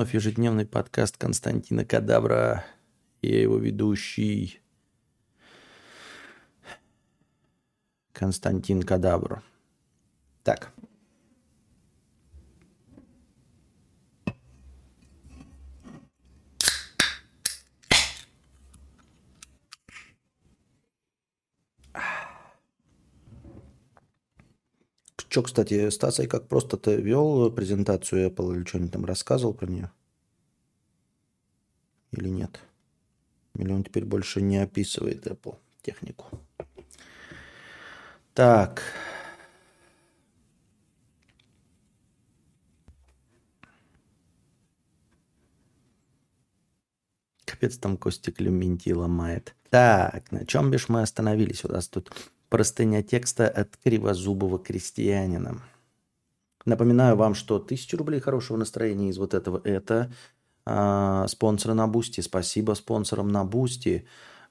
Вновь ежедневный подкаст Константина Кадавра. Я его ведущий Константин Кадавр. Так. Че, кстати, Стасой как просто ты вел презентацию Apple или что-нибудь там рассказывал про нее? Или нет? Или он теперь больше не описывает Apple технику? Так. Капец там Костик Люминти ломает. Так, на чем бишь мы остановились? У нас тут Простыня текста от кривозубого крестьянина. Напоминаю вам, что тысячу рублей хорошего настроения из вот этого – это э, спонсоры на Boosty. Спасибо спонсорам на Boosty.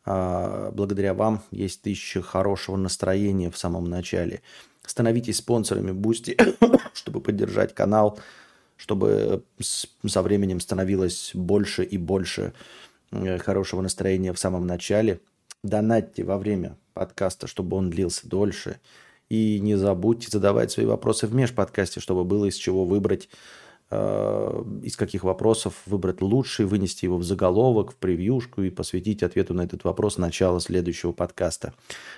Э, благодаря вам есть тысяча хорошего настроения в самом начале. Становитесь спонсорами Boosty, чтобы поддержать канал, чтобы со временем становилось больше и больше э, хорошего настроения в самом начале. Донатьте во время подкаста, чтобы он длился дольше. И не забудьте задавать свои вопросы в межподкасте, чтобы было из чего выбрать, э, из каких вопросов выбрать лучший, вынести его в заголовок, в превьюшку и посвятить ответу на этот вопрос начало следующего подкаста.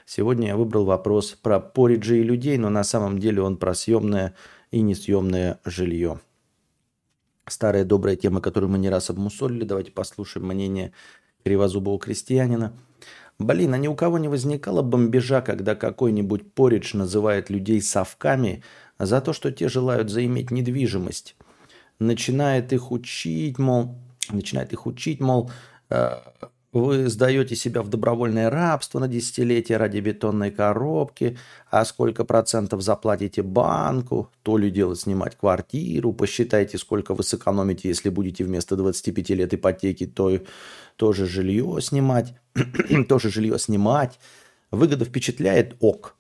Сегодня я выбрал вопрос про пориджи и людей, но на самом деле он про съемное и несъемное жилье. Старая добрая тема, которую мы не раз обмусолили. Давайте послушаем мнение кривозубого крестьянина – Блин, а ни у кого не возникало бомбежа, когда какой-нибудь поридж называет людей совками за то, что те желают заиметь недвижимость. Начинает их учить, мол, начинает их учить, мол, э, вы сдаете себя в добровольное рабство на десятилетия ради бетонной коробки, а сколько процентов заплатите банку, то ли дело снимать квартиру, посчитайте, сколько вы сэкономите, если будете вместо 25 лет ипотеки, то тоже жилье снимать, тоже жилье снимать. Выгода впечатляет, ок.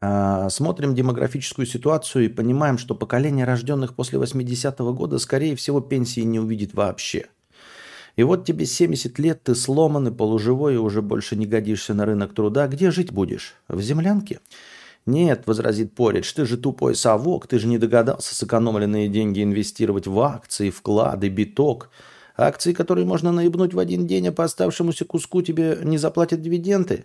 А, смотрим демографическую ситуацию и понимаем, что поколение рожденных после 80-го года, скорее всего, пенсии не увидит вообще – и вот тебе 70 лет, ты сломан и полуживой, и уже больше не годишься на рынок труда. Где жить будешь? В землянке? Нет, возразит Поридж, ты же тупой совок, ты же не догадался сэкономленные деньги инвестировать в акции, вклады, биток. Акции, которые можно наебнуть в один день, а по оставшемуся куску тебе не заплатят дивиденды.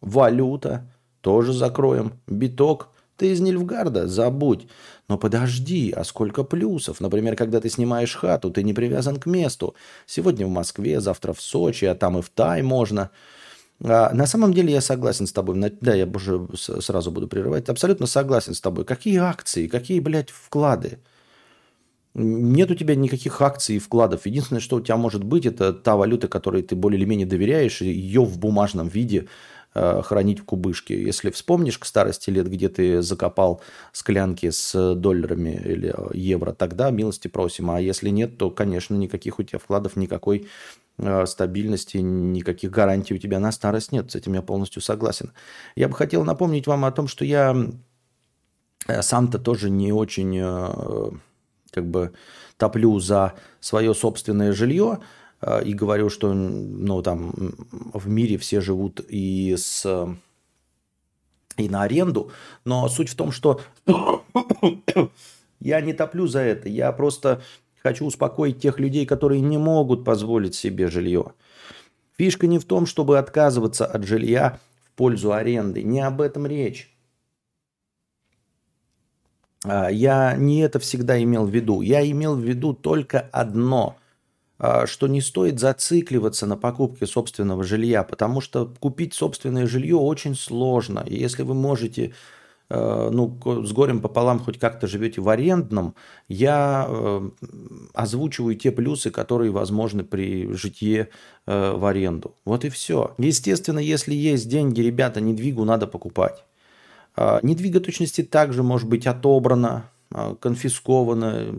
Валюта. Тоже закроем. Биток. Ты из Нильфгарда? Забудь. Но подожди, а сколько плюсов? Например, когда ты снимаешь хату, ты не привязан к месту. Сегодня в Москве, завтра в Сочи, а там и в Тай можно. А, на самом деле я согласен с тобой. Да, я уже сразу буду прерывать. Абсолютно согласен с тобой. Какие акции, какие, блядь, вклады? Нет у тебя никаких акций и вкладов. Единственное, что у тебя может быть, это та валюта, которой ты более или менее доверяешь, ее в бумажном виде хранить в кубышке. Если вспомнишь к старости лет, где ты закопал склянки с долларами или э, евро, тогда милости просим. А если нет, то, конечно, никаких у тебя вкладов, никакой э, стабильности, никаких гарантий у тебя на старость нет. С этим я полностью согласен. Я бы хотел напомнить вам о том, что я сам-то тоже не очень как бы топлю за свое собственное жилье. А, и говорю, что ну, там, в мире все живут и, с, и на аренду. Но суть в том, что я не топлю за это. Я просто хочу успокоить тех людей, которые не могут позволить себе жилье. Фишка не в том, чтобы отказываться от жилья в пользу аренды. Не об этом речь. А, я не это всегда имел в виду. Я имел в виду только одно – что не стоит зацикливаться на покупке собственного жилья, потому что купить собственное жилье очень сложно. И если вы можете э, ну, с горем пополам хоть как-то живете в арендном, я э, озвучиваю те плюсы, которые возможны при житье э, в аренду. Вот и все. Естественно, если есть деньги, ребята, недвигу надо покупать. А, недвига точности также может быть отобрана, а, конфискована,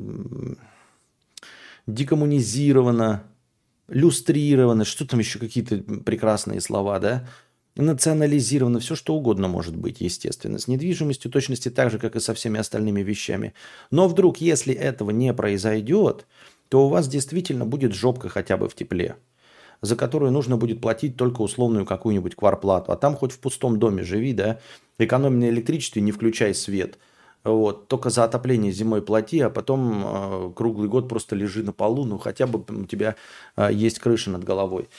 декоммунизировано, люстрировано, что там еще какие-то прекрасные слова, да? национализировано, все что угодно может быть, естественно. С недвижимостью точности так же, как и со всеми остальными вещами. Но вдруг, если этого не произойдет, то у вас действительно будет жопка хотя бы в тепле, за которую нужно будет платить только условную какую-нибудь кварплату. А там хоть в пустом доме живи, да, экономи на электричестве, не включай свет. Вот, только за отопление зимой плати, а потом э, круглый год просто лежи на полу, ну хотя бы у тебя э, есть крыша над головой.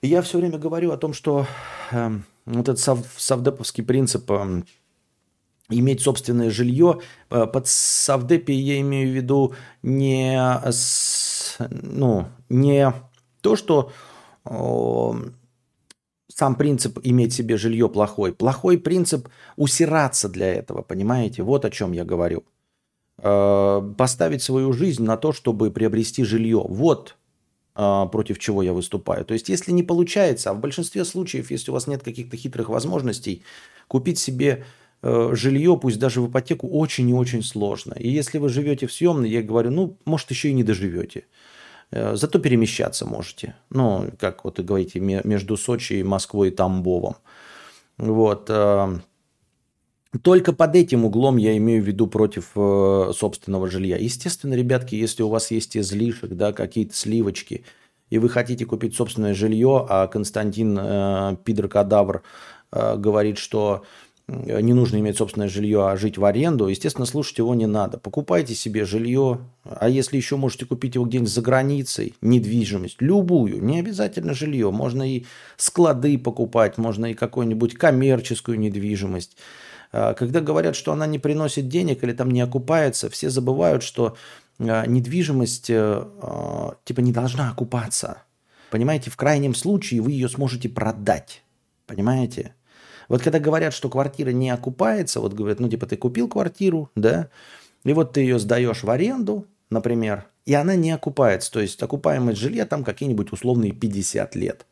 И я все время говорю о том, что э, вот этот сав, савдеповский принцип э, иметь собственное жилье, э, под савдепи я имею в виду не, с, ну, не то, что э, сам принцип иметь себе жилье плохой. Плохой принцип усираться для этого, понимаете? Вот о чем я говорю. Э, поставить свою жизнь на то, чтобы приобрести жилье. Вот э, против чего я выступаю. То есть, если не получается, а в большинстве случаев, если у вас нет каких-то хитрых возможностей, купить себе э, жилье, пусть даже в ипотеку, очень и очень сложно. И если вы живете в съемной, я говорю, ну, может, еще и не доживете. Э, зато перемещаться можете. Ну, как вот вы говорите, между Сочи, Москвой и Тамбовом. Вот. Э, только под этим углом я имею в виду против э, собственного жилья. Естественно, ребятки, если у вас есть излишек, да, какие-то сливочки, и вы хотите купить собственное жилье, а Константин э, Пидор э, говорит, что не нужно иметь собственное жилье, а жить в аренду, естественно, слушать его не надо. Покупайте себе жилье, а если еще можете купить его где-нибудь за границей, недвижимость, любую, не обязательно жилье, можно и склады покупать, можно и какую-нибудь коммерческую недвижимость. А, когда говорят, что она не приносит денег или там не окупается, все забывают, что а, недвижимость э, а, типа не должна окупаться. Понимаете, в крайнем случае вы ее сможете продать. Понимаете? Вот когда говорят, что квартира не окупается, вот говорят, ну типа ты купил квартиру, да, и вот ты ее сдаешь в аренду, например, и она не окупается. То есть окупаемость жилья там какие-нибудь условные 50 лет.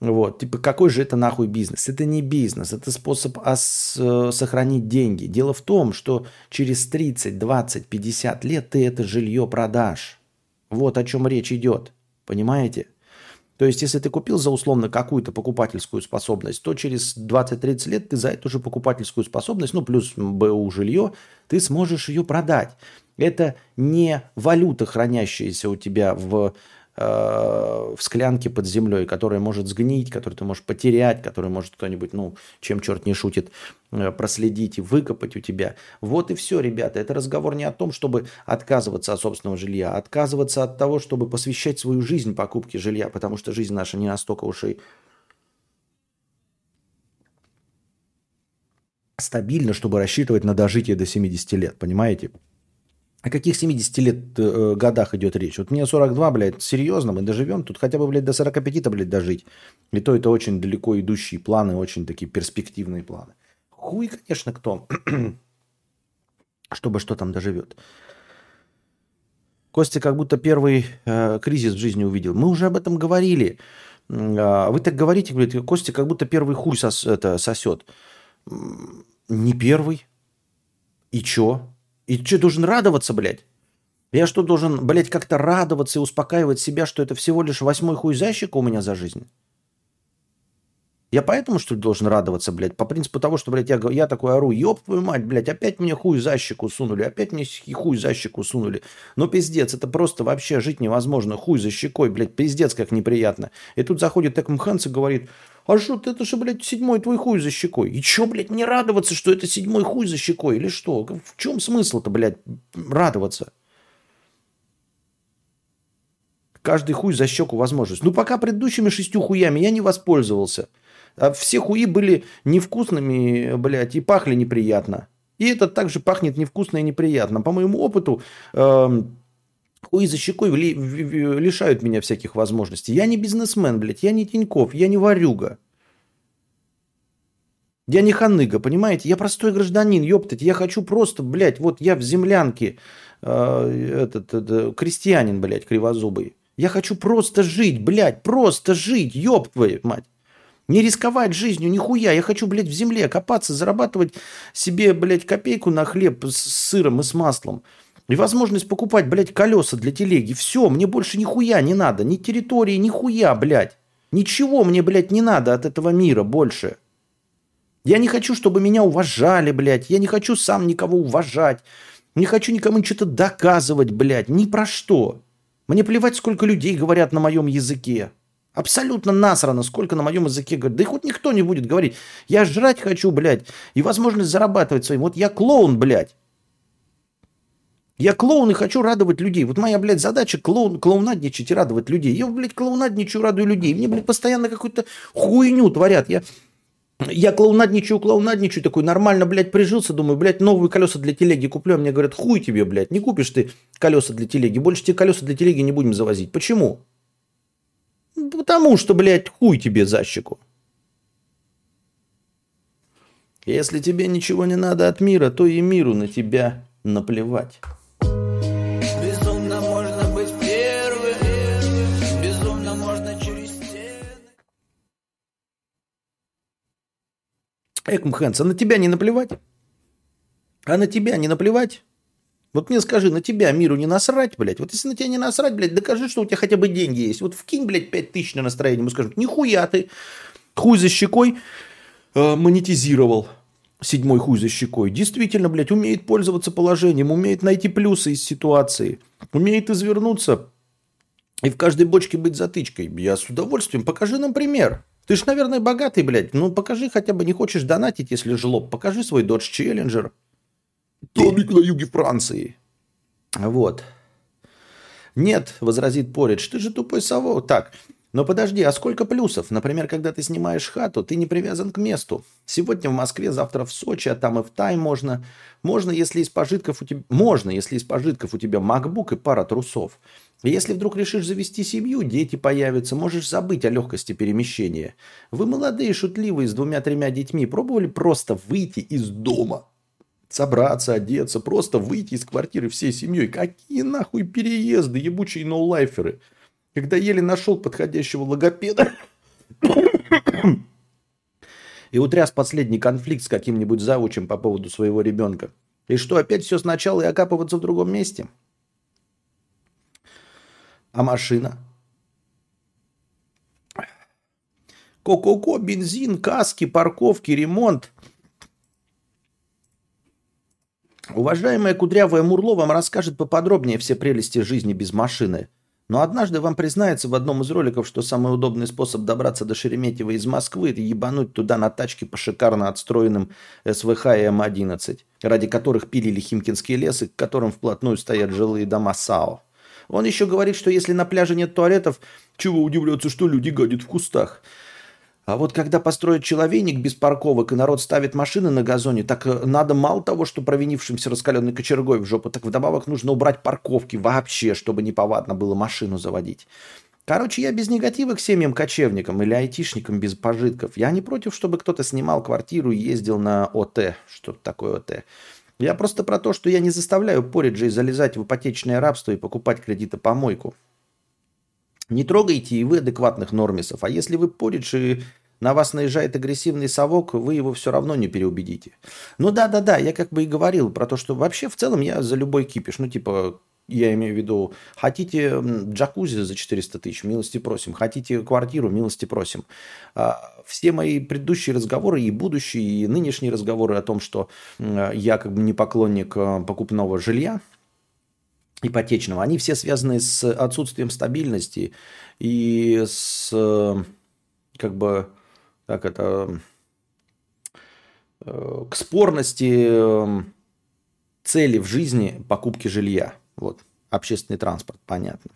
Вот, типа, какой же это нахуй бизнес? Это не бизнес, это способ ос- э, сохранить деньги. Дело в том, что через 30, 20, 50 лет ты это жилье продашь. Вот о чем речь идет. Понимаете? То есть, если ты купил за условно какую-то покупательскую способность, то через 20-30 лет ты за эту же покупательскую способность, ну, плюс БУ жилье, ты сможешь ее продать. Это не валюта, хранящаяся у тебя в в склянке под землей, которая может сгнить, которую ты можешь потерять, которую может кто-нибудь, ну, чем черт не шутит, э, проследить и выкопать у тебя. Вот и все, ребята. Это разговор не о том, чтобы отказываться от собственного жилья, а отказываться от того, чтобы посвящать свою жизнь покупке жилья, потому что жизнь наша не настолько уж и стабильна, чтобы рассчитывать на дожитие до 70 лет, понимаете? О каких 70 лет э, годах идет речь? Вот мне 42, блядь, серьезно, мы доживем. Тут хотя бы, блядь, до 45-то, блядь, дожить. И то это очень далеко идущие планы, очень такие перспективные планы. Хуй, конечно, кто, чтобы что там доживет. Костя как будто первый э, кризис в жизни увидел. Мы уже об этом говорили. Э, вы так говорите, говорит, Костя как будто первый хуй сос, это, сосет. Не первый. И чё? И что, должен радоваться, блядь? Я что, должен, блядь, как-то радоваться и успокаивать себя, что это всего лишь восьмой хуй защик у меня за жизнь? Я поэтому, что ли, должен радоваться, блядь? По принципу того, что, блядь, я, я такой ору, ёб твою мать, блядь, опять мне хуй за щеку сунули, опять мне хуй за щеку сунули. Ну, пиздец, это просто вообще жить невозможно. Хуй за щекой, блядь, пиздец, как неприятно. И тут заходит Экм Хэнс и говорит, а что, это же, блядь, седьмой твой хуй за щекой. И что, блядь, мне радоваться, что это седьмой хуй за щекой или что? В чем смысл-то, блядь, радоваться? Каждый хуй за щеку возможность. Ну, пока предыдущими шестью хуями я не воспользовался. А все хуи были невкусными, блядь, и пахли неприятно. И этот также пахнет невкусно и неприятно. По моему опыту, э, Хуй за щекой ли, лишают меня всяких возможностей. Я не бизнесмен, блядь, я не Тиньков, я не варюга. Я не ханыга, понимаете? Я простой гражданин, ёптать. Я хочу просто, блядь, вот я в землянке, э, этот, этот, крестьянин, блядь, кривозубый. Я хочу просто жить, блядь, просто жить, ёб твою мать. Не рисковать жизнью, нихуя. Я хочу, блядь, в земле копаться, зарабатывать себе, блядь, копейку на хлеб с сыром и с маслом. И возможность покупать, блядь, колеса для телеги. Все, мне больше нихуя не надо. Ни территории, нихуя, блядь. Ничего мне, блядь, не надо от этого мира больше. Я не хочу, чтобы меня уважали, блядь. Я не хочу сам никого уважать. Не хочу никому что-то доказывать, блядь. Ни про что. Мне плевать, сколько людей говорят на моем языке. Абсолютно насрано, сколько на моем языке говорят. Да и хоть никто не будет говорить. Я жрать хочу, блядь, и возможность зарабатывать своим. Вот я клоун, блядь. Я клоун и хочу радовать людей. Вот моя, блядь, задача клоун, клоунадничать и радовать людей. Я, блядь, клоунадничаю, радую людей. Мне, блядь, постоянно какую-то хуйню творят. Я, я клоунадничаю, клоунадничаю, такой нормально, блядь, прижился. Думаю, блядь, новые колеса для телеги куплю. А мне говорят, хуй тебе, блядь, не купишь ты колеса для телеги. Больше тебе колеса для телеги не будем завозить. Почему? Потому что, блядь, хуй тебе за щеку. Если тебе ничего не надо от мира, то и миру на тебя наплевать. Экм Хэнс, а на тебя не наплевать? А на тебя не наплевать? Вот мне скажи, на тебя миру не насрать, блядь? Вот если на тебя не насрать, блядь, докажи, что у тебя хотя бы деньги есть. Вот вкинь, блядь, 5 тысяч на настроение, мы скажем, нихуя ты хуй за щекой э, монетизировал. Седьмой хуй за щекой. Действительно, блядь, умеет пользоваться положением, умеет найти плюсы из ситуации, умеет извернуться и в каждой бочке быть затычкой. Я с удовольствием. Покажи нам пример. Ты ж, наверное, богатый, блядь. Ну, покажи хотя бы, не хочешь донатить, если жлоб. Покажи свой Dodge Challenger. Домик на юге Франции. Вот. Нет, возразит Поридж, ты же тупой совок. Так, но подожди, а сколько плюсов? Например, когда ты снимаешь хату, ты не привязан к месту. Сегодня в Москве, завтра в Сочи, а там и в Тай можно. Можно, если из пожитков у тебя... Можно, если из пожитков у тебя MacBook и пара трусов. Если вдруг решишь завести семью, дети появятся, можешь забыть о легкости перемещения. Вы молодые, шутливые, с двумя-тремя детьми, пробовали просто выйти из дома? Собраться, одеться, просто выйти из квартиры всей семьей. Какие нахуй переезды, ебучие ноулайферы. Когда еле нашел подходящего логопеда и утряс последний конфликт с каким-нибудь завучем по поводу своего ребенка. И что, опять все сначала и окапываться в другом месте? А машина? Ко-ко-ко, бензин, каски, парковки, ремонт. Уважаемая Кудрявая Мурло вам расскажет поподробнее все прелести жизни без машины. Но однажды вам признается в одном из роликов, что самый удобный способ добраться до Шереметьево из Москвы – это ебануть туда на тачке по шикарно отстроенным СВХ и М-11, ради которых пилили Химкинские лесы, к которым вплотную стоят жилые дома САО. Он еще говорит, что если на пляже нет туалетов, чего удивляться, что люди гадят в кустах. А вот когда построят человейник без парковок и народ ставит машины на газоне, так э, надо мало того, что провинившимся раскаленной кочергой в жопу, так вдобавок нужно убрать парковки вообще, чтобы неповадно было машину заводить. Короче, я без негатива к семьям-кочевникам или айтишникам без пожитков. Я не против, чтобы кто-то снимал квартиру и ездил на ОТ. Что такое ОТ? Я просто про то, что я не заставляю Пориджей залезать в ипотечное рабство и покупать кредитопомойку. Не трогайте и вы адекватных нормисов. А если вы Поридж и на вас наезжает агрессивный совок, вы его все равно не переубедите. Ну да-да-да, я как бы и говорил про то, что вообще в целом я за любой кипиш. Ну типа, я имею в виду, хотите джакузи за 400 тысяч, милости просим. Хотите квартиру, милости просим. А, все мои предыдущие разговоры и будущие, и нынешние разговоры о том, что я как бы не поклонник э, покупного жилья, ипотечного, они все связаны с отсутствием стабильности и с как бы, как это, э, к спорности цели в жизни покупки жилья. Вот, общественный транспорт, понятно.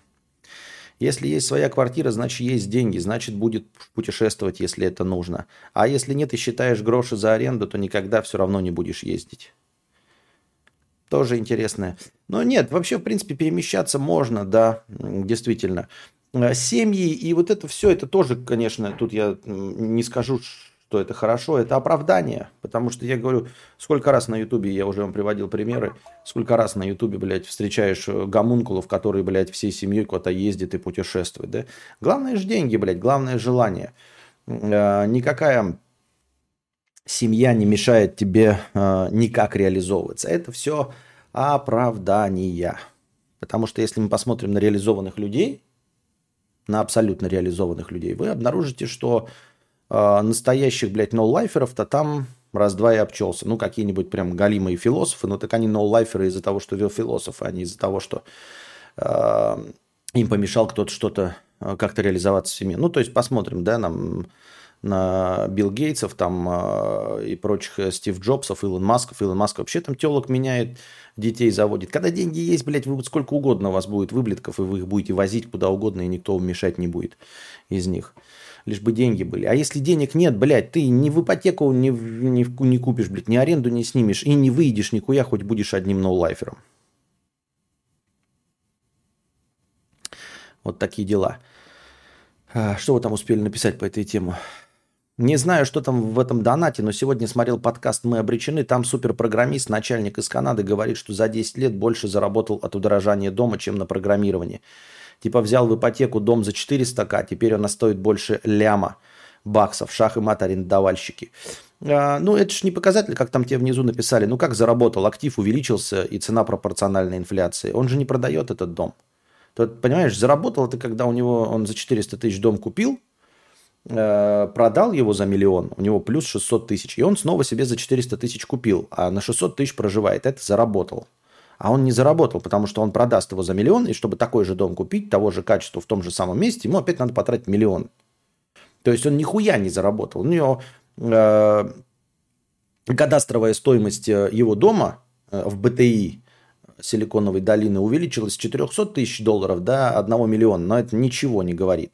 Если есть своя квартира, значит есть деньги, значит будет путешествовать, если это нужно. А если нет и считаешь гроши за аренду, то никогда все равно не будешь ездить. Тоже интересное. Но нет, вообще, в принципе, перемещаться можно, да, действительно. Семьи и вот это все, это тоже, конечно, тут я не скажу, что это хорошо, это оправдание. Потому что я говорю, сколько раз на Ютубе, я уже вам приводил примеры, сколько раз на Ютубе, блядь, встречаешь э, гомункулов, которые, блядь, всей семьей куда-то ездят и путешествуют, да? Главное же деньги, блядь, главное желание. Э, никакая семья не мешает тебе э, никак реализовываться. Это все оправдания. Потому что если мы посмотрим на реализованных людей, на абсолютно реализованных людей, вы обнаружите, что настоящих, блядь, ноу-лайферов-то там раз-два и обчелся. Ну, какие-нибудь прям галимые философы, но так они ноу-лайферы из-за того, что философы, а не из-за того, что э, им помешал кто-то что-то э, как-то реализоваться в семье. Ну, то есть посмотрим, да, нам на Билл Гейтсов там э, и прочих э, Стив Джобсов, Илон Масков. Илон Маск вообще там телок меняет, детей заводит. Когда деньги есть, блядь, вы, сколько угодно у вас будет выблетков, и вы их будете возить куда угодно, и никто вам мешать не будет из них. Лишь бы деньги были. А если денег нет, блядь, ты ни в ипотеку не, не, не купишь, блядь, ни аренду не снимешь, и не выйдешь никуда, хоть будешь одним ноулайфером. Вот такие дела. А, что вы там успели написать по этой теме? Не знаю, что там в этом донате, но сегодня смотрел подкаст «Мы обречены». Там суперпрограммист, начальник из Канады, говорит, что за 10 лет больше заработал от удорожания дома, чем на программировании. Типа взял в ипотеку дом за 400к, теперь она стоит больше ляма баксов. Шах и мат арендовальщики. А, ну, это же не показатель, как там тебе внизу написали. Ну, как заработал, актив увеличился и цена пропорциональна инфляции. Он же не продает этот дом. Тут, понимаешь, заработал это, когда у него он за 400 тысяч дом купил, Э, продал его за миллион, у него плюс 600 тысяч, и он снова себе за 400 тысяч купил, а на 600 тысяч проживает. Это заработал. А он не заработал, потому что он продаст его за миллион, и чтобы такой же дом купить, того же качества в том же самом месте, ему опять надо потратить миллион. То есть он нихуя не заработал. У него э, кадастровая стоимость э, его дома э, в БТИ Силиконовой долины увеличилась с 400 тысяч долларов до 1 миллиона, но это ничего не говорит.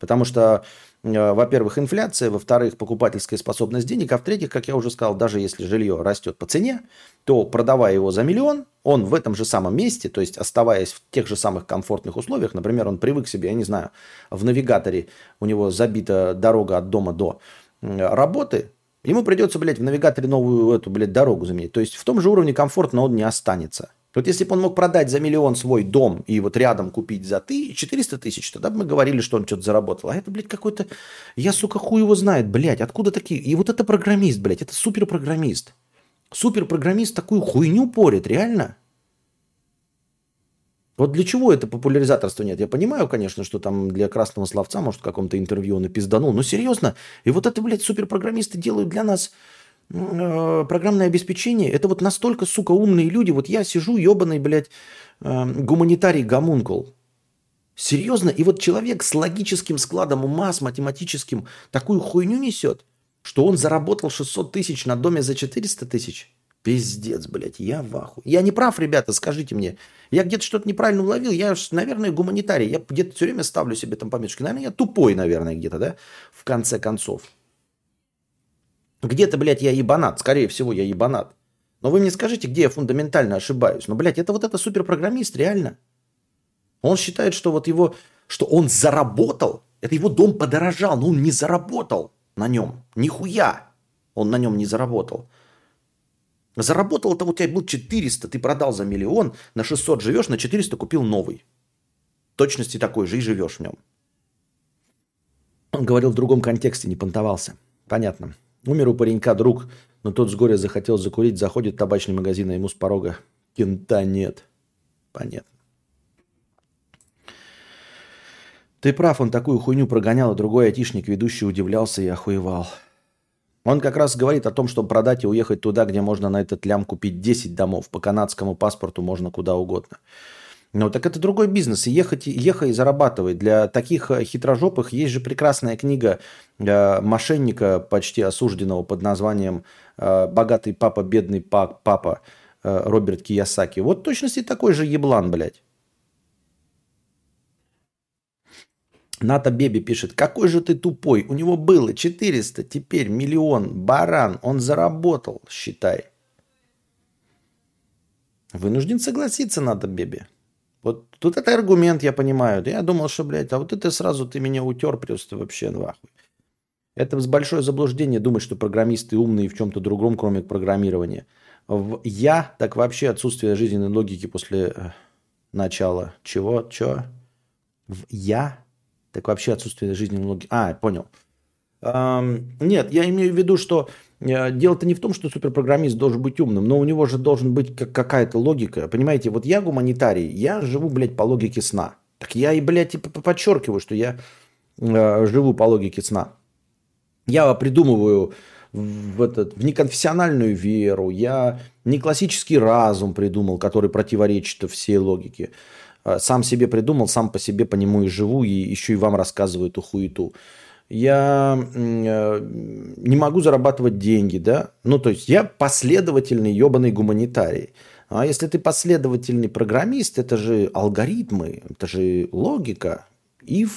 Потому что во-первых, инфляция, во-вторых, покупательская способность денег, а в-третьих, как я уже сказал, даже если жилье растет по цене, то продавая его за миллион, он в этом же самом месте, то есть оставаясь в тех же самых комфортных условиях, например, он привык себе, я не знаю, в навигаторе у него забита дорога от дома до работы, ему придется, блядь, в навигаторе новую эту, блядь, дорогу заменить. То есть в том же уровне комфорта он не останется. Вот если бы он мог продать за миллион свой дом и вот рядом купить за ты 400 тысяч, тогда бы мы говорили, что он что-то заработал. А это, блядь, какой-то... Я, сука, хуй его знает, блядь, откуда такие... И вот это программист, блядь, это суперпрограммист. Суперпрограммист такую хуйню порит, реально? Вот для чего это популяризаторство нет? Я понимаю, конечно, что там для красного словца, может, в каком-то интервью он и пизданул. Но серьезно, и вот это, блядь, суперпрограммисты делают для нас программное обеспечение, это вот настолько, сука, умные люди. Вот я сижу, ебаный, блядь, э, гуманитарий гомункул. Серьезно? И вот человек с логическим складом ума, с математическим, такую хуйню несет, что он заработал 600 тысяч на доме за 400 тысяч. Пиздец, блядь, я в аху. Я не прав, ребята, скажите мне. Я где-то что-то неправильно уловил. Я, наверное, гуманитарий. Я где-то все время ставлю себе там пометочки. Наверное, я тупой, наверное, где-то, да, в конце концов. Где-то, блядь, я ебанат. Скорее всего, я ебанат. Но вы мне скажите, где я фундаментально ошибаюсь. Ну, блядь, это вот это суперпрограммист, реально. Он считает, что вот его, что он заработал, это его дом подорожал, но он не заработал на нем. Нихуя он на нем не заработал. Заработал это у тебя был 400, ты продал за миллион, на 600 живешь, на 400 купил новый. точности такой же и живешь в нем. Он говорил в другом контексте, не понтовался. Понятно. Умер у паренька друг, но тот с горя захотел закурить, заходит в табачный магазин, а ему с порога кента нет. Понятно. Ты прав, он такую хуйню прогонял, а другой айтишник, ведущий, удивлялся и охуевал. Он как раз говорит о том, чтобы продать и уехать туда, где можно на этот лям купить 10 домов. По канадскому паспорту можно куда угодно. Ну, так это другой бизнес. И ехать, ехай и зарабатывай. Для таких э, хитрожопых есть же прекрасная книга э, мошенника, почти осужденного под названием э, «Богатый папа, бедный папа» э, Роберт Киясаки. Вот точности такой же еблан, блядь. Ната Беби пишет, какой же ты тупой, у него было 400, теперь миллион, баран, он заработал, считай. Вынужден согласиться, Ната Беби. Тут это аргумент, я понимаю. Я думал, что, блядь, а вот это сразу ты меня утер просто вообще нахуй. Это большое заблуждение думать, что программисты умные в чем-то другом, кроме программирования. В я, так вообще отсутствие жизненной логики после э, начала. Чего? Чего? В я, так вообще отсутствие жизненной логики. А, понял. Нет, я имею в виду, что Э, дело-то не в том, что суперпрограммист должен быть умным, но у него же должен быть какая-то логика. Понимаете, вот я гуманитарий, я живу, блядь, по логике сна. Так я и, блядь, типа подчеркиваю, что я э, живу по логике сна. Я придумываю в, этот, в неконфессиональную веру, я не классический разум придумал, который противоречит всей логике. Э, сам себе придумал, сам по себе по нему и живу, и еще и вам рассказываю эту хуету. Я э, не могу зарабатывать деньги, да? Ну, то есть я последовательный ебаный гуманитарий. А если ты последовательный программист, это же алгоритмы, это же логика. If,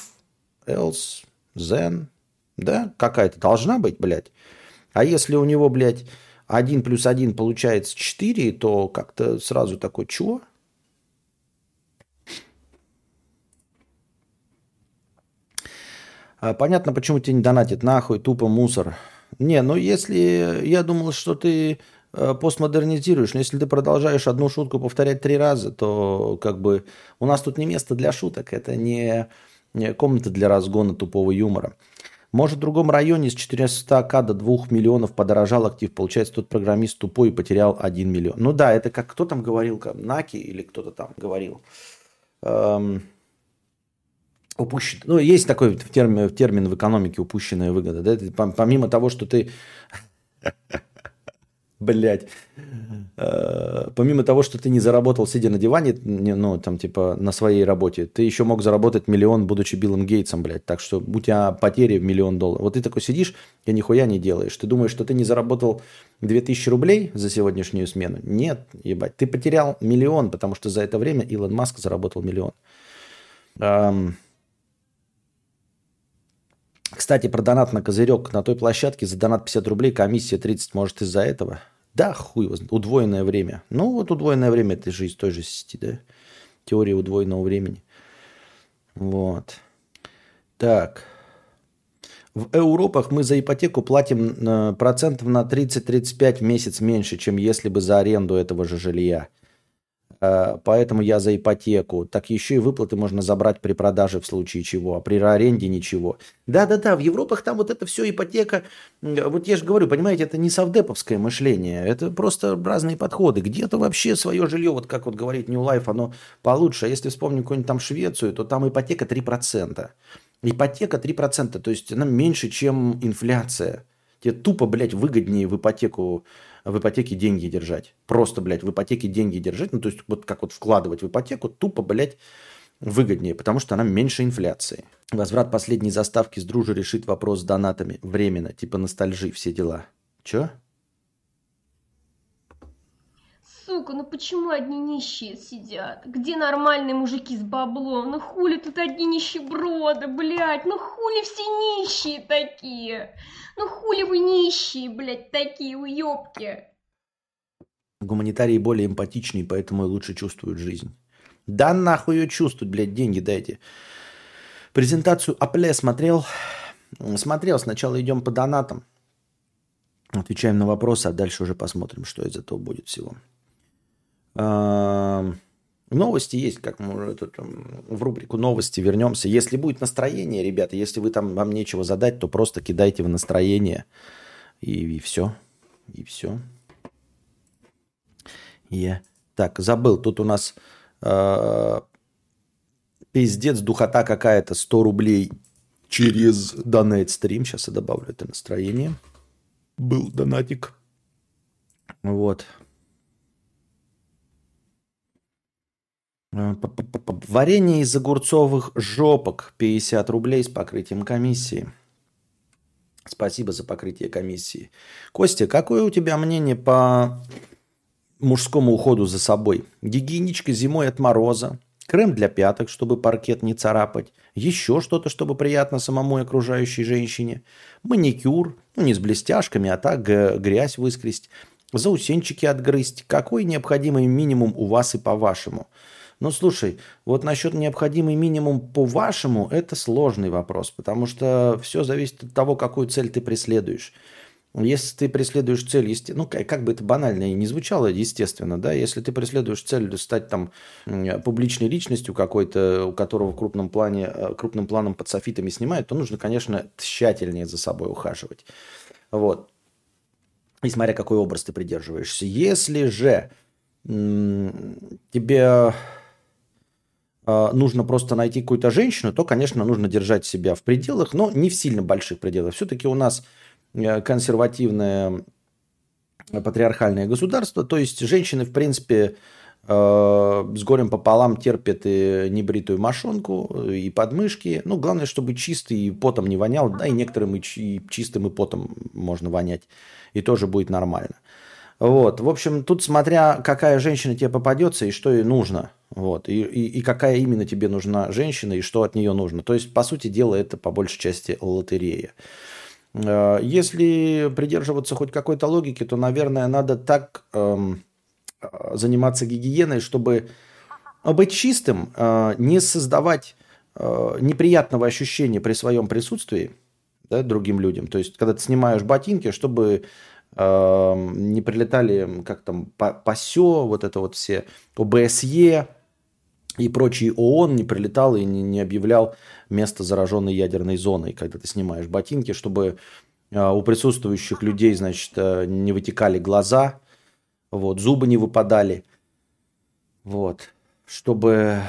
else, then, да? Какая-то должна быть, блядь. А если у него, блядь, 1 плюс 1 получается 4, то как-то сразу такой, чего? А, понятно, почему тебе не донатит. Нахуй, тупо мусор. Не, ну если я думал, что ты э, постмодернизируешь, но если ты продолжаешь одну шутку повторять три раза, то как бы у нас тут не место для шуток, это не, не комната для разгона тупого юмора. Может, в другом районе с 400к до 2 миллионов подорожал актив. Получается, тот программист тупой и потерял 1 миллион. Ну да, это как кто там говорил, как Наки или кто-то там говорил. Эм, упущен. Ну, есть такой термин, термин в экономике упущенная выгода. Да? Помимо того, что ты... Блять. Э, помимо того, что ты не заработал, сидя на диване, ну, там, типа, на своей работе, ты еще мог заработать миллион, будучи Биллом Гейтсом, блядь. Так что у тебя потери в миллион долларов. Вот ты такой сидишь и нихуя не делаешь. Ты думаешь, что ты не заработал 2000 рублей за сегодняшнюю смену? Нет, ебать. Ты потерял миллион, потому что за это время Илон Маск заработал миллион. Кстати, про донат на козырек на той площадке за донат 50 рублей, комиссия 30, может, из-за этого? Да, хуй его удвоенное время. Ну, вот удвоенное время, это же из той же сети, да? Теория удвоенного времени. Вот. Так. В Европах мы за ипотеку платим э, процентов на 30-35 в месяц меньше, чем если бы за аренду этого же жилья. Э, поэтому я за ипотеку. Так еще и выплаты можно забрать при продаже в случае чего, а при аренде ничего. Да-да-да, в Европах там вот это все ипотека. Вот я же говорю, понимаете, это не совдеповское мышление, это просто разные подходы. Где-то вообще свое жилье, вот как вот говорит New Life, оно получше. А если вспомним какую-нибудь там Швецию, то там ипотека 3%. Ипотека 3%, то есть она меньше, чем инфляция. Тебе тупо, блядь, выгоднее в ипотеку в ипотеке деньги держать. Просто, блядь, в ипотеке деньги держать. Ну, то есть, вот как вот вкладывать в ипотеку, тупо, блядь, выгоднее, потому что она меньше инфляции. Возврат последней заставки с дружи решит вопрос с донатами. Временно, типа ностальжи, все дела. Чё? Сука, ну почему одни нищие сидят? Где нормальные мужики с баблом? Ну хули тут одни нищеброды, блядь? Ну хули все нищие такие? Ну хули вы нищие, блядь, такие уёбки? Гуманитарии более эмпатичнее, поэтому и лучше чувствуют жизнь. Да нахуй ее чувствовать, блядь, деньги дайте. Презентацию Apple смотрел. Смотрел, сначала идем по донатам. Отвечаем на вопросы, а дальше уже посмотрим, что из этого будет всего. Новости есть, как мы тут в рубрику новости вернемся. Если будет настроение, ребята, если вы там вам нечего задать, то просто кидайте в настроение. И, и все. И все. Я. Так, забыл, тут у нас э, пиздец, духота какая-то, 100 рублей через донат стрим. Сейчас я добавлю это настроение. Был донатик. Вот. Э, варенье из огурцовых жопок 50 рублей с покрытием комиссии. Спасибо за покрытие комиссии. Костя, какое у тебя мнение по мужскому уходу за собой? Гигиеничка зимой от мороза, крем для пяток, чтобы паркет не царапать, еще что-то, чтобы приятно самому и окружающей женщине, маникюр, ну не с блестяшками, а так грязь выскресть, заусенчики отгрызть. Какой необходимый минимум у вас и по-вашему? Ну, слушай, вот насчет необходимый минимум по-вашему, это сложный вопрос, потому что все зависит от того, какую цель ты преследуешь. Если ты преследуешь цель, ну, как бы это банально и не звучало, естественно, да, если ты преследуешь цель стать там публичной личностью какой-то, у которого в крупном плане, э, крупным планом под софитами снимают, то нужно, конечно, тщательнее за собой ухаживать. Вот. И смотря какой образ ты придерживаешься. Если же тебе нужно просто найти какую-то женщину, то, конечно, нужно держать себя в пределах, но не в сильно больших пределах. Все-таки у нас э, консервативное патриархальное государство, то есть женщины, в принципе, э, с горем пополам терпят и небритую мошонку, и подмышки. Ну, главное, чтобы чистый и потом не вонял, да, и некоторым и чистым и потом можно вонять, и тоже будет нормально. Вот, в общем, тут смотря какая женщина тебе попадется и что ей нужно, вот, и, и, и какая именно тебе нужна женщина и что от нее нужно. То есть, по сути дела, это по большей части лотерея. Э, если придерживаться хоть какой-то логики, то, наверное, надо так эм, заниматься гигиеной, чтобы быть чистым, э, не создавать э, неприятного ощущения при своем присутствии да, другим людям. То есть, когда ты снимаешь ботинки, чтобы не прилетали, как там, ПАСЕ, вот это вот все, ОБСЕ и прочие ООН не прилетал и не, не объявлял место зараженной ядерной зоной, когда ты снимаешь ботинки, чтобы а, у присутствующих людей, значит, э, не вытекали глаза, вот, зубы не выпадали, вот, чтобы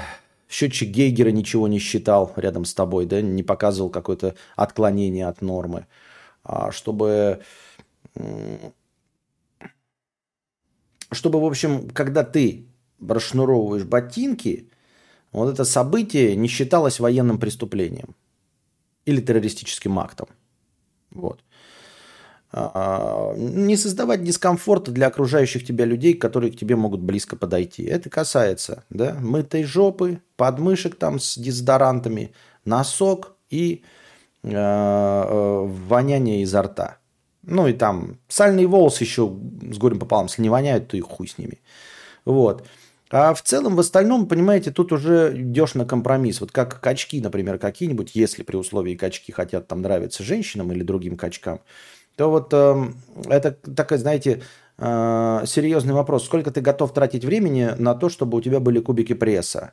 счетчик Гейгера ничего не считал рядом с тобой, да, не показывал какое-то отклонение от нормы, а чтобы чтобы, в общем, когда ты расшнуровываешь ботинки, вот это событие не считалось военным преступлением или террористическим актом. Вот. А, не создавать дискомфорта для окружающих тебя людей, которые к тебе могут близко подойти. Это касается да, мытой жопы, подмышек там с дезодорантами, носок и э, э, воняние изо рта. Ну и там сальный волос еще с горем пополам, если не воняют, то и хуй с ними. Вот. А в целом, в остальном, понимаете, тут уже идешь на компромисс. Вот как качки, например, какие-нибудь, если при условии качки хотят там нравиться женщинам или другим качкам, то вот э, это такой, знаете, э, серьезный вопрос. Сколько ты готов тратить времени на то, чтобы у тебя были кубики пресса?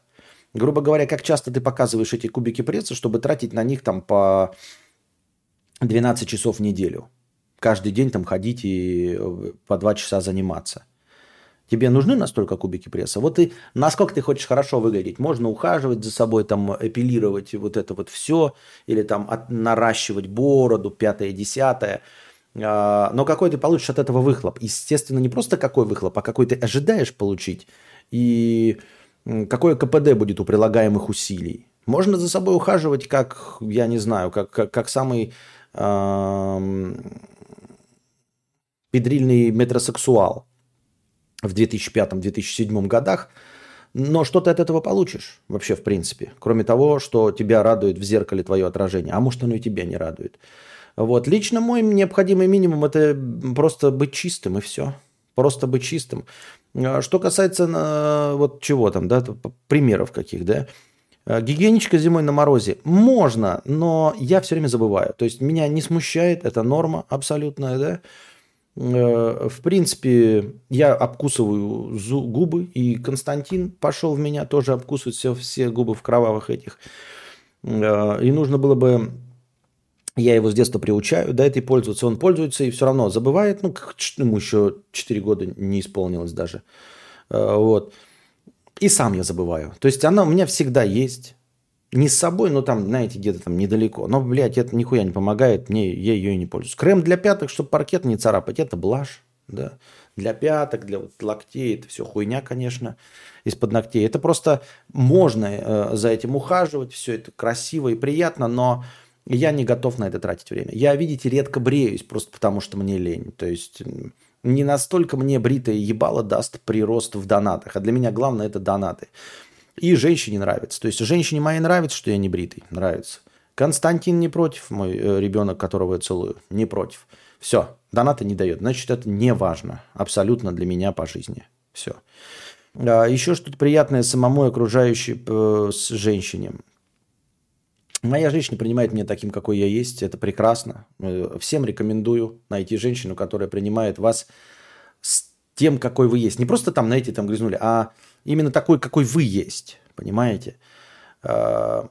Грубо говоря, как часто ты показываешь эти кубики пресса, чтобы тратить на них там по 12 часов в неделю? Каждый день там ходить и э, по два часа заниматься. Тебе нужны настолько кубики пресса? Вот и насколько ты хочешь хорошо выглядеть. Можно ухаживать за собой, там эпилировать вот это вот все, или там от, наращивать бороду, пятое, десятое. А, но какой ты получишь от этого выхлоп? Естественно, не просто какой выхлоп, а какой ты ожидаешь получить. И какое КПД будет у прилагаемых усилий. Можно за собой ухаживать, как, я не знаю, как, как, как самый педрильный метросексуал в 2005-2007 годах, но что ты от этого получишь вообще в принципе, кроме того, что тебя радует в зеркале твое отражение, а может оно и тебя не радует. Вот. Лично мой необходимый минимум – это просто быть чистым и все. Просто быть чистым. А что касается э, вот чего там, да, примеров каких, да, э, Гигиеничка зимой на морозе. Можно, но я все время забываю. То есть меня не смущает, это норма абсолютная, да. Э, в принципе, я обкусываю губы, и Константин пошел в меня тоже обкусывать все, все губы в кровавых этих. Э, и нужно было бы, я его с детства приучаю, да, этой пользоваться, он пользуется и все равно забывает, ну, ему еще 4 года не исполнилось даже. Э, вот. И сам я забываю. То есть она у меня всегда есть. Не с собой, но там, знаете, где-то там недалеко. Но, блядь, это нихуя не помогает, мне, я ее и не пользуюсь. Крем для пяток, чтобы паркет не царапать, это блажь, да. Для пяток, для вот локтей, это все хуйня, конечно, из-под ногтей. Это просто можно э, за этим ухаживать, все это красиво и приятно, но я не готов на это тратить время. Я, видите, редко бреюсь, просто потому что мне лень. То есть не настолько мне бритое ебало даст прирост в донатах. А для меня главное это донаты. И женщине нравится. То есть женщине моей нравится, что я не бритый. Нравится. Константин не против, мой э, ребенок, которого я целую. Не против. Все, доната не дает. Значит, это не важно. Абсолютно для меня по жизни. Все. А, еще что-то приятное самому окружающей э, с женщине. Моя женщина принимает меня таким, какой я есть. Это прекрасно. Э, всем рекомендую найти женщину, которая принимает вас с тем, какой вы есть. Не просто там, знаете, там грязнули, а именно такой, какой вы есть. Понимаете? А,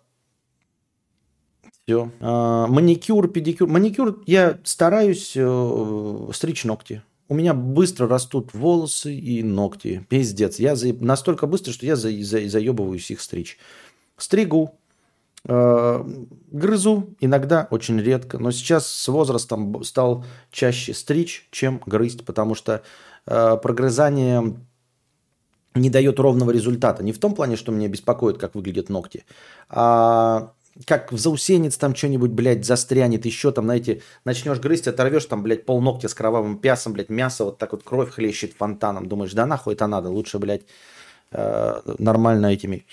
Все. А, маникюр, педикюр. Маникюр я стараюсь э, стричь ногти. у меня быстро растут волосы и ногти. Пиздец. Я за... настолько быстро, что я за... За... заебываюсь их стричь. Стригу, э, грызу, иногда, очень редко. Но сейчас с возрастом стал чаще стричь, чем грызть, потому что прогрызание не дает ровного результата. Не в том плане, что меня беспокоит, как выглядят ногти, а как в заусенец там что-нибудь, блядь, застрянет, еще там, знаете, начнешь грызть, оторвешь там, блядь, пол ногтя с кровавым пясом, блядь, мясо, вот так вот кровь хлещет фонтаном. Думаешь, да нахуй это надо, лучше, блядь, э, нормально этими...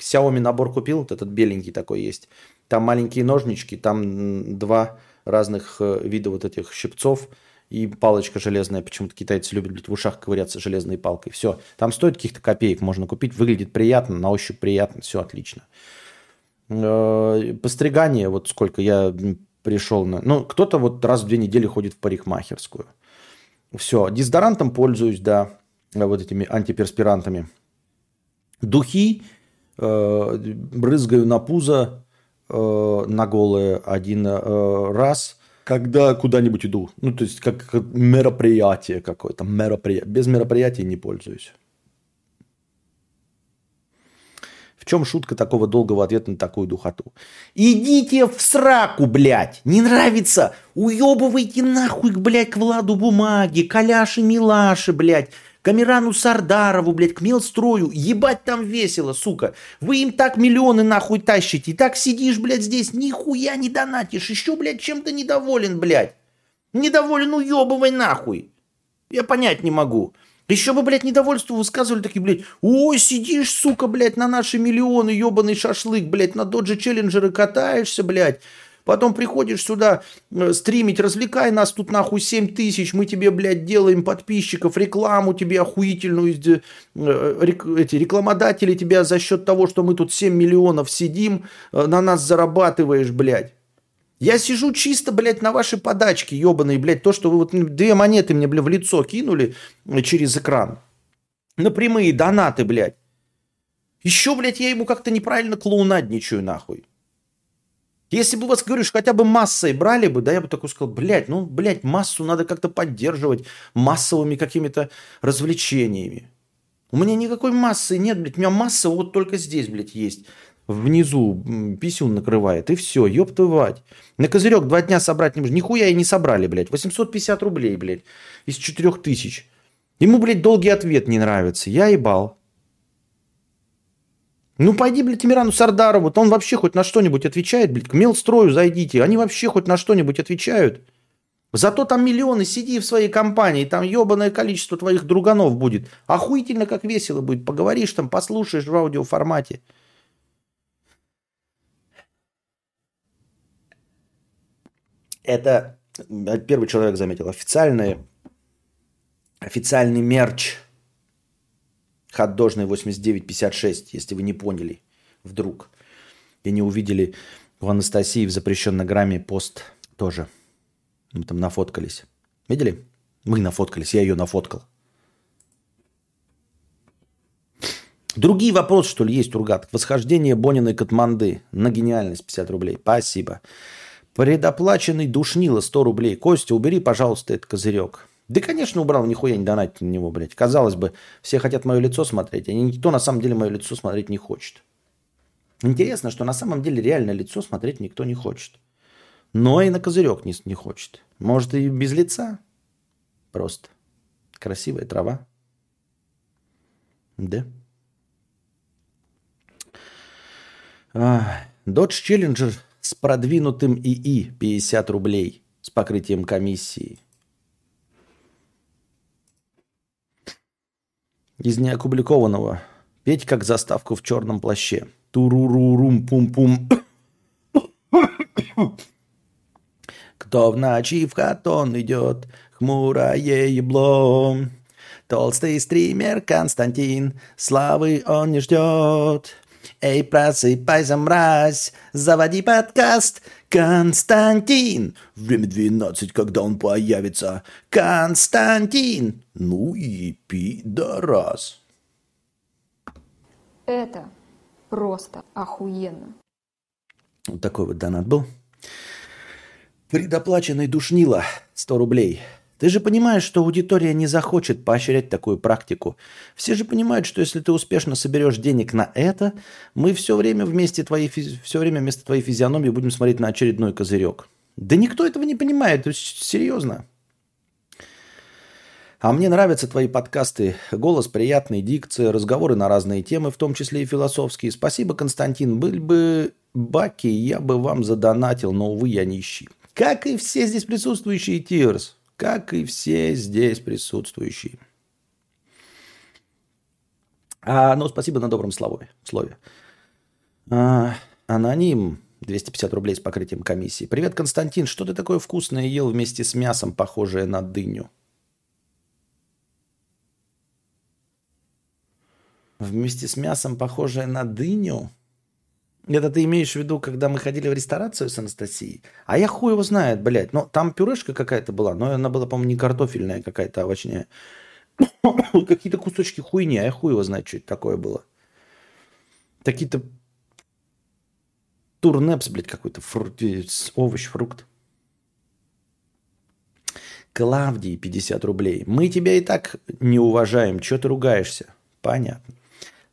Xiaomi набор купил, вот этот беленький такой есть. Там маленькие ножнички, там два разных э, вида вот этих щипцов и палочка железная. Почему-то китайцы любят блядь, в ушах ковыряться железной палкой. Все. Там стоит каких-то копеек, можно купить. Выглядит приятно, на ощупь приятно, все отлично. Э, постригание, вот сколько я пришел на... Ну, кто-то вот раз в две недели ходит в парикмахерскую. Все, дезодорантом пользуюсь, да, вот этими антиперспирантами. Духи э, брызгаю на пузо э, на голое один э, раз, когда куда-нибудь иду. Ну, то есть, как, мероприятие какое-то. Мероприятие. Без мероприятия не пользуюсь. чем шутка такого долгого ответа на такую духоту? Идите в сраку, блядь! Не нравится? Уебывайте нахуй, блядь, к Владу Бумаги, Каляши Милаши, блядь, Камерану Сардарову, блядь, к Мелстрою. Ебать там весело, сука. Вы им так миллионы нахуй тащите. И так сидишь, блядь, здесь, нихуя не донатишь. Еще, блядь, чем-то недоволен, блядь. Недоволен, уебывай нахуй. Я понять не могу. Еще бы, блядь, недовольство высказывали такие, блядь, ой, сидишь, сука, блядь, на наши миллионы, ебаный шашлык, блядь, на доджи челленджеры катаешься, блядь. Потом приходишь сюда э, стримить, развлекай нас тут нахуй 7 тысяч, мы тебе, блядь, делаем подписчиков, рекламу тебе охуительную, э, рек, эти рекламодатели тебя за счет того, что мы тут 7 миллионов сидим, э, на нас зарабатываешь, блядь. Я сижу чисто, блядь, на вашей подачке, ебаные, блядь, то, что вы вот две монеты мне, блядь, в лицо кинули через экран. На прямые донаты, блядь. Еще, блядь, я ему как-то неправильно клоунадничаю, нахуй. Если бы вас, говоришь, хотя бы массой брали бы, да, я бы такой сказал, блядь, ну, блядь, массу надо как-то поддерживать массовыми какими-то развлечениями. У меня никакой массы нет, блядь, у меня масса вот только здесь, блядь, есть внизу писюн накрывает, и все, ёб твою. На козырек два дня собрать не можешь. Нихуя и не собрали, блядь. 850 рублей, блядь, из 4000. Ему, блядь, долгий ответ не нравится. Я ебал. Ну, пойди, блядь, Тимирану Сардарову, то он вообще хоть на что-нибудь отвечает, блядь, к мелстрою зайдите. Они вообще хоть на что-нибудь отвечают. Зато там миллионы, сиди в своей компании, там ебаное количество твоих друганов будет. Охуительно, как весело будет. Поговоришь там, послушаешь в аудиоформате. это первый человек заметил, официальный, официальный мерч хот-дожный 8956, если вы не поняли вдруг и не увидели у Анастасии в запрещенной грамме пост тоже. Мы там нафоткались. Видели? Мы нафоткались, я ее нафоткал. Другие вопросы, что ли, есть, Ургат? Восхождение Бониной Катманды на гениальность 50 рублей. Спасибо. Предоплаченный душнило 100 рублей. Костя, убери, пожалуйста, этот козырек. Да, конечно, убрал, нихуя не донатить на него, блядь. Казалось бы, все хотят мое лицо смотреть, а никто на самом деле мое лицо смотреть не хочет. Интересно, что на самом деле реально лицо смотреть никто не хочет. Но и на козырек не, не хочет. Может, и без лица. Просто. Красивая трава. Да. Dodge Challenger с продвинутым ИИ 50 рублей с покрытием комиссии. Из неопубликованного. Петь как заставку в черном плаще. Турурурум пум пум Кто в ночи в хатон идет, хмурое ебло. Толстый стример Константин, славы он не ждет. Эй, просыпайся, мразь, заводи подкаст. Константин. Время 12, когда он появится. Константин. Ну и пидорас. Это просто охуенно. Вот такой вот донат был. Предоплаченный душнило 100 рублей. Ты же понимаешь, что аудитория не захочет поощрять такую практику. Все же понимают, что если ты успешно соберешь денег на это, мы все время, вместе твоей, все время вместо твоей физиономии будем смотреть на очередной козырек. Да никто этого не понимает, серьезно. А мне нравятся твои подкасты. Голос приятный, дикция, разговоры на разные темы, в том числе и философские. Спасибо, Константин. Был бы баки, я бы вам задонатил, но, увы, я нищий. Как и все здесь присутствующие Тирс. Как и все здесь присутствующие. А, ну, спасибо на добром слове. слове. А, аноним. 250 рублей с покрытием комиссии. Привет, Константин. Что ты такое вкусное ел вместе с мясом, похожее на дыню? Вместе с мясом, похожее на дыню? Это ты имеешь в виду, когда мы ходили в ресторацию с Анастасией? А я хуй его знает, блядь. Но там пюрешка какая-то была, но она была, по-моему, не картофельная какая-то, а овощная. Какие-то кусочки хуйни, а я хуй его знает, что это такое было. Какие-то турнепс, блядь, какой-то фрукт, овощ, фрукт. Клавдии 50 рублей. Мы тебя и так не уважаем. Чего ты ругаешься? Понятно.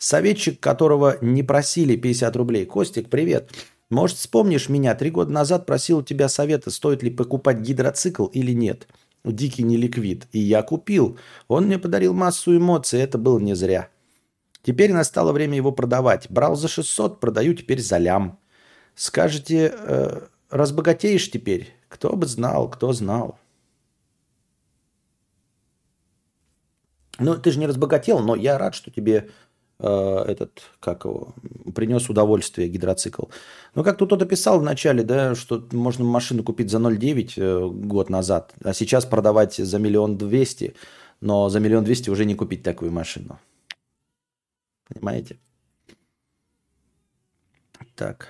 Советчик, которого не просили 50 рублей. Костик, привет. Может, вспомнишь меня? Три года назад просил у тебя совета, стоит ли покупать гидроцикл или нет. Дикий не ликвид. И я купил. Он мне подарил массу эмоций, это было не зря. Теперь настало время его продавать. Брал за 600, продаю теперь за лям. Скажете, э, разбогатеешь теперь? Кто бы знал, кто знал. Ну, ты же не разбогател, но я рад, что тебе этот, как его, принес удовольствие гидроцикл. Ну, как тут кто-то писал в начале, да, что можно машину купить за 0,9 э, год назад, а сейчас продавать за миллион двести, но за миллион двести уже не купить такую машину. Понимаете? Так.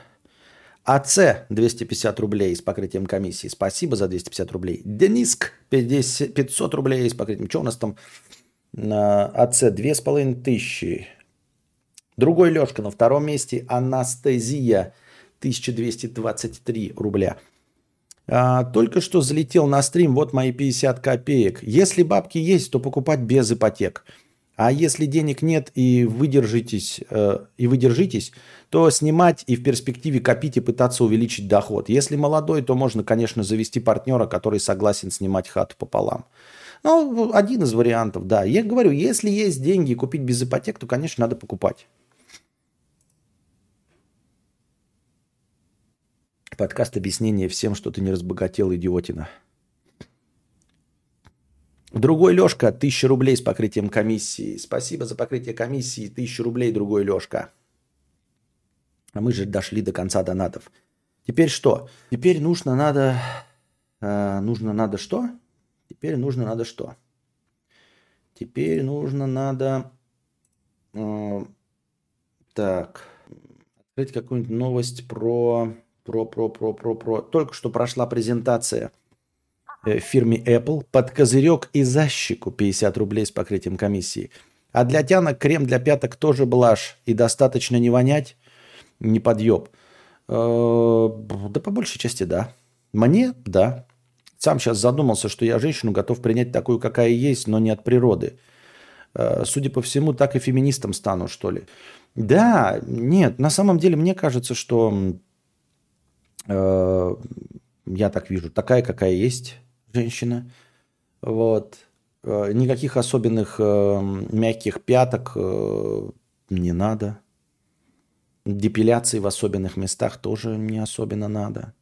АЦ 250 рублей с покрытием комиссии. Спасибо за 250 рублей. Дениск 50, 500 рублей с покрытием. Что у нас там? АЦ 2500. Другой Лешка на втором месте. Анастезия 1223 рубля. А, только что залетел на стрим, вот мои 50 копеек. Если бабки есть, то покупать без ипотек. А если денег нет и выдержитесь, э, и выдержитесь, то снимать и в перспективе копить и пытаться увеличить доход. Если молодой, то можно, конечно, завести партнера, который согласен снимать хату пополам. Ну, один из вариантов, да. Я говорю, если есть деньги купить без ипотек, то, конечно, надо покупать. Подкаст объяснения всем, что ты не разбогател, идиотина. Другой Лешка, 1000 рублей с покрытием комиссии. Спасибо за покрытие комиссии, 1000 рублей, другой Лешка. А мы же дошли до конца донатов. Теперь что? Теперь нужно надо... Э, нужно надо что? Теперь нужно надо что? Теперь нужно надо... Э, так. Открыть какую-нибудь новость про... Про, про, про, про, про. Только что прошла презентация э, фирме Apple под козырек и защику 50 рублей с покрытием комиссии. А для тянок крем для пяток тоже блажь. И достаточно не вонять, не подъеб. Э, да по большей части да. Мне да. Сам сейчас задумался, что я женщину готов принять такую, какая есть, но не от природы. Э, судя по всему, так и феминистом стану, что ли. Да, нет, на самом деле мне кажется, что э, я так вижу, такая, какая есть женщина. Вот. Э, никаких особенных э, мягких пяток не надо. Депиляции в особенных местах тоже не особенно надо.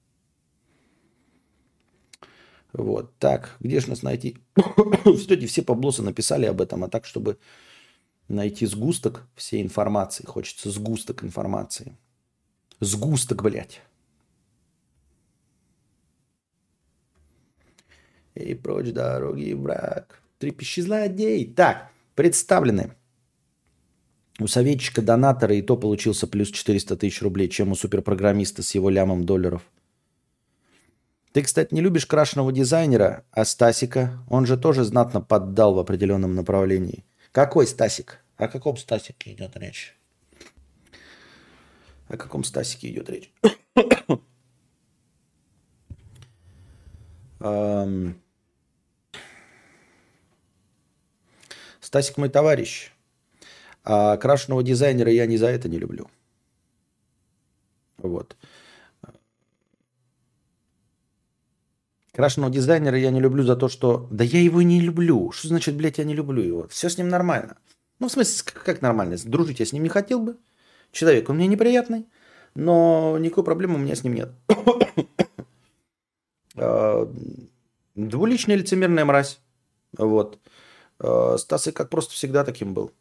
Вот так. Где же нас найти? Кстати, все поблосы написали об этом, а так, чтобы найти сгусток всей информации. Хочется сгусток информации. Сгусток, блядь. И прочь дороги брак. Трепещи злодей. Так, представлены. У советчика донатора и то получился плюс 400 тысяч рублей, чем у суперпрограммиста с его лямом долларов. Ты, кстати, не любишь крашеного дизайнера, а Стасика? Он же тоже знатно поддал в определенном направлении. Какой Стасик? О каком Стасике идет речь? О каком Стасике идет речь? Стасик мой товарищ. А крашеного дизайнера я не за это не люблю. Вот. Крашеного дизайнера я не люблю за то, что... Да я его не люблю. Что значит, блядь, я не люблю его? Все с ним нормально. Ну, в смысле, как нормально? Дружить я с ним не хотел бы. Человек он мне неприятный, но никакой проблемы у меня с ним нет. А, двуличная лицемерная мразь. Вот. А, Стас как просто всегда таким был.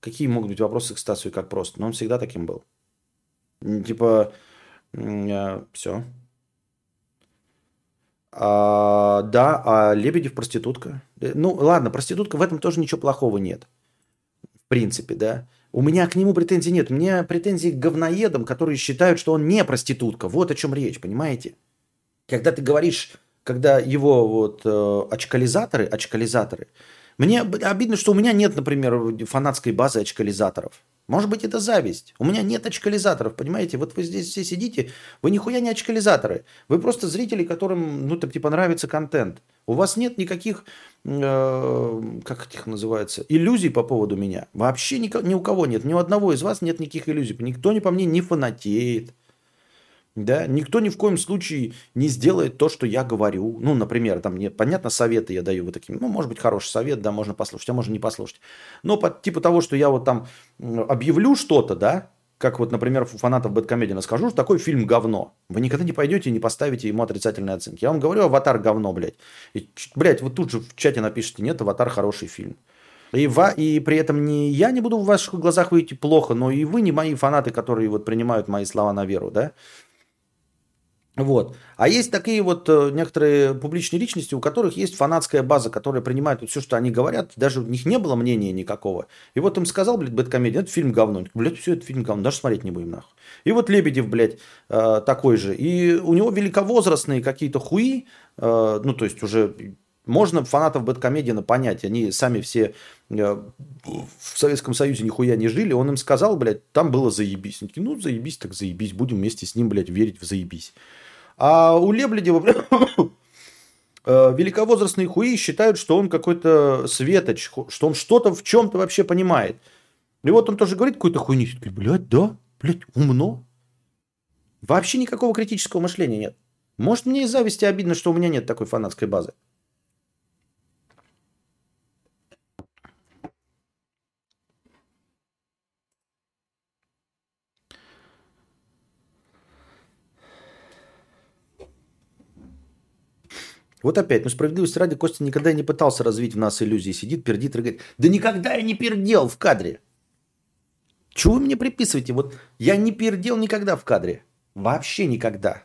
Какие могут быть вопросы к Стасу и как просто? Но он всегда таким был. Типа, а, все. А, да, а Лебедев проститутка. Э, ну, ладно, проститутка, в этом тоже ничего плохого нет. В принципе, да. У меня к нему претензий нет. У меня претензии к говноедам, которые считают, что он не проститутка. Вот о чем речь, понимаете? Когда ты говоришь, когда его вот э, очкализаторы, очкализаторы, мне обидно, что у меня нет, например, фанатской базы очкализаторов. Может быть, это зависть. У меня нет очкализаторов, понимаете? Вот вы здесь все сидите, вы нихуя не очкализаторы. Вы просто зрители, которым, ну, так, типа, нравится контент. У вас нет никаких, э, как их называется, иллюзий по поводу меня. Вообще ни, ни у кого нет. Ни у одного из вас нет никаких иллюзий. Никто не по мне не фанатеет. Да? Никто ни в коем случае не сделает то, что я говорю. Ну, например, там, мне, понятно, советы я даю вот таким. Ну, может быть, хороший совет, да, можно послушать, а можно не послушать. Но по типу того, что я вот там объявлю что-то, да, как вот, например, у фанатов Бэткомедиана скажу, что такой фильм говно. Вы никогда не пойдете и не поставите ему отрицательные оценки. Я вам говорю, аватар говно, блядь. И, блядь, вот тут же в чате напишите, нет, аватар хороший фильм. И, ва, и при этом не я не буду в ваших глазах выйти плохо, но и вы не мои фанаты, которые вот принимают мои слова на веру, да? Вот. А есть такие вот э, некоторые публичные личности, у которых есть фанатская база, которая принимает вот все, что они говорят, даже у них не было мнения никакого. И вот им сказал, блядь, Бэткомедиан, это фильм говно. Блядь, все, это фильм говно, даже смотреть не будем нахуй. И вот Лебедев, блядь, э, такой же. И у него великовозрастные какие-то хуи, э, ну, то есть уже можно фанатов Бэткомедиана понять, они сами все в Советском Союзе нихуя не жили, он им сказал, блядь, там было заебись. Они такие, ну, заебись, так заебись, будем вместе с ним, блядь, верить в заебись. А у Лебледева э, великовозрастные хуи считают, что он какой-то светоч, что он что-то в чем-то вообще понимает. И вот он тоже говорит какую-то хуйню. Блядь, да, блядь, умно. Вообще никакого критического мышления нет. Может, мне из зависти обидно, что у меня нет такой фанатской базы. Вот опять, ну справедливости ради, Костя никогда не пытался развить в нас иллюзии. Сидит, пердит говорит, да никогда я не пердел в кадре. Чего вы мне приписываете? Вот я не пердел никогда в кадре. Вообще никогда.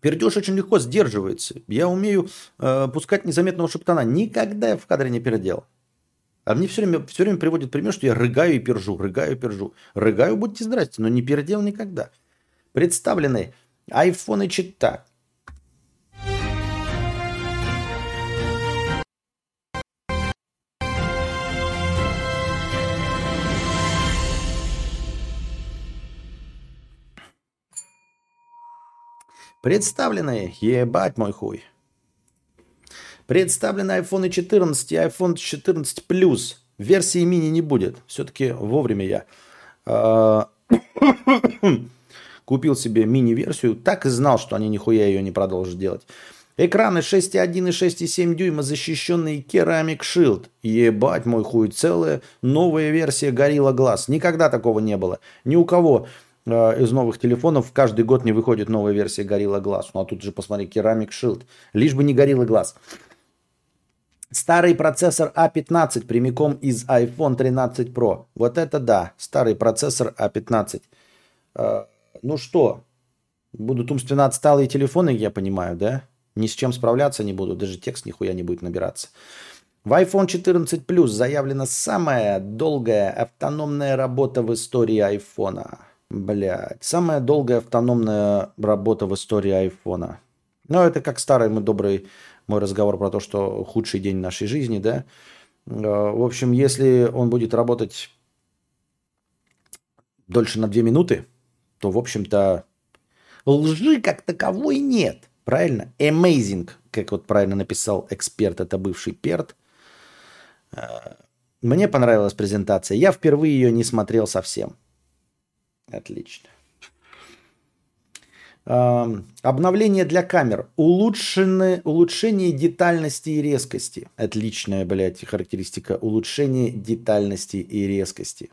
Пердеж очень легко сдерживается. Я умею э, пускать незаметного шептана. Никогда я в кадре не пердел. А мне все время, все время приводит пример, что я рыгаю и пержу, рыгаю и пержу. Рыгаю, будьте здрасте, но не пердел никогда. Представлены айфоны чита, Представлены, ебать мой хуй. Представлены iPhone 14 и iPhone 14 Plus. Версии мини не будет. Все-таки вовремя я а, купил себе мини-версию. Так и знал, что они нихуя ее не продолжат делать. Экраны 6,1 и 6,7 дюйма, защищенные Ceramic Shield. Ебать мой хуй, целая новая версия Gorilla Glass. Никогда такого не было. Ни у кого из новых телефонов каждый год не выходит новая версия Gorilla Glass. Ну а тут же посмотри, Ceramic Shield. Лишь бы не Gorilla Glass. Старый процессор A15 прямиком из iPhone 13 Pro. Вот это да, старый процессор A15. Э, ну что, будут умственно отсталые телефоны, я понимаю, да? Ни с чем справляться не буду, даже текст нихуя не будет набираться. В iPhone 14 Plus заявлена самая долгая автономная работа в истории iPhone. Блядь. Самая долгая автономная работа в истории айфона. Ну, это как старый мой добрый мой разговор про то, что худший день нашей жизни, да. Э, в общем, если он будет работать дольше на 2 минуты, то, в общем-то, лжи как таковой нет. Правильно? Amazing, как вот правильно написал эксперт, это бывший перт. Э, мне понравилась презентация. Я впервые ее не смотрел совсем. Отлично. Обновление для камер. Улучшены, улучшение детальности и резкости. Отличная, блядь, характеристика. Улучшение детальности и резкости.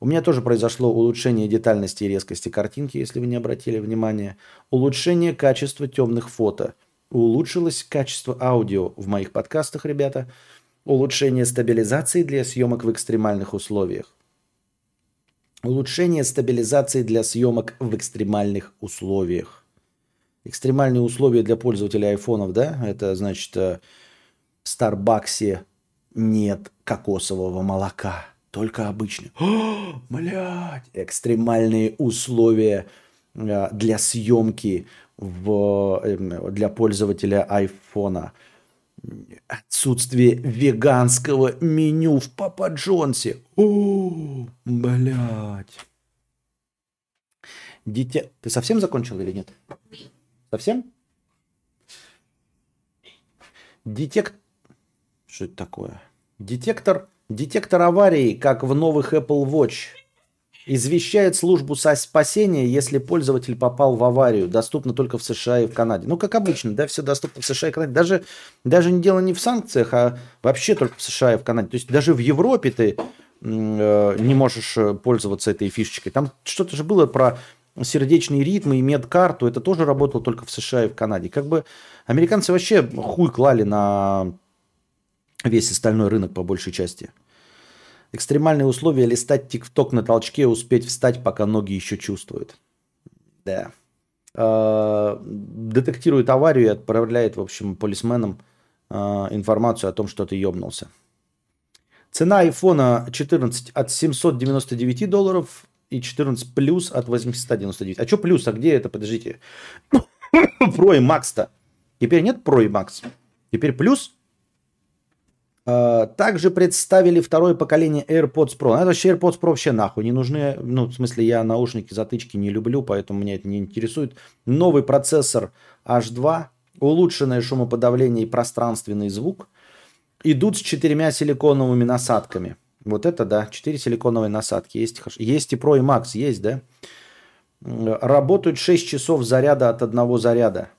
У меня тоже произошло улучшение детальности и резкости картинки, если вы не обратили внимания. Улучшение качества темных фото. Улучшилось качество аудио в моих подкастах, ребята. Улучшение стабилизации для съемок в экстремальных условиях. Улучшение стабилизации для съемок в экстремальных условиях. Экстремальные условия для пользователей айфонов, да? Это значит, э, в Старбаксе нет кокосового молока. Только обычный. О, блядь! Экстремальные условия э, для съемки в, эм, для пользователя айфона – Отсутствие веганского меню в Папа Джонсе. О, блядь. Дитя... Ты совсем закончил или нет? Совсем? Детект... Что это такое? Детектор... Детектор аварии, как в новых Apple Watch извещает службу спасения, если пользователь попал в аварию. Доступно только в США и в Канаде. Ну, как обычно, да, все доступно в США и Канаде. Даже, даже не дело не в санкциях, а вообще только в США и в Канаде. То есть даже в Европе ты э, не можешь э, пользоваться этой фишечкой. Там что-то же было про сердечные ритмы и медкарту. Это тоже работало только в США и в Канаде. Как бы американцы вообще хуй клали на весь остальной рынок по большей части. Экстремальные условия листать тикток на толчке, успеть встать, пока ноги еще чувствуют. Да. А, детектирует аварию и отправляет, в общем, полисменам а, информацию о том, что ты ебнулся. Цена айфона 14 от 799 долларов и 14 плюс от 899. А что плюс? А где это? Подождите. Pro и Max-то. Теперь нет Pro и Max. Теперь плюс также представили второе поколение AirPods Pro. Это вообще AirPods Pro вообще нахуй не нужны. Ну, в смысле, я наушники, затычки не люблю, поэтому меня это не интересует. Новый процессор H2, улучшенное шумоподавление и пространственный звук. Идут с четырьмя силиконовыми насадками. Вот это да, четыре силиконовые насадки. Есть, есть и Pro и Max, есть, да? Работают 6 часов заряда от одного заряда.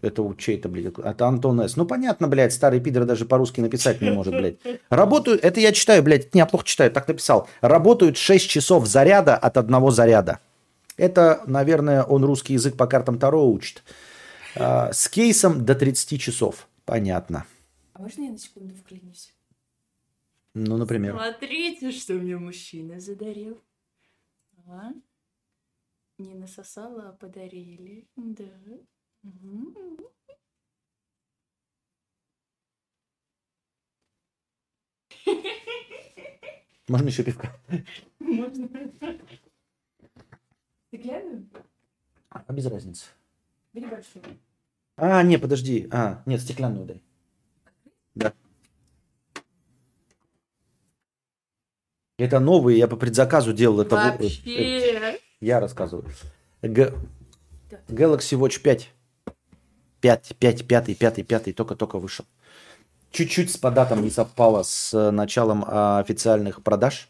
Это у чей-то, блядь, это Антон С. Ну, понятно, блядь, старый пидор даже по-русски написать не может, блядь. Работают, это я читаю, блядь, не я плохо читаю, так написал. Работают 6 часов заряда от одного заряда. Это, наверное, он русский язык по картам Таро учит. А, с кейсом до 30 часов. Понятно. А можно я на секунду вклинюсь? Ну, например. Смотрите, что мне мужчина задарил. А? Не насосала, а подарили. Да. Можно еще пивка? Можно. Стеклянную? А без разницы. Бери большую. А, не, подожди. А, нет, стеклянную дай. Да. Это новые, я по предзаказу делал. Это Вообще. Я рассказываю. Г... Galaxy Watch 5. 5, 5, 5, 5, 5 только-только вышел. Чуть-чуть с податом не совпало с э, началом а, официальных продаж.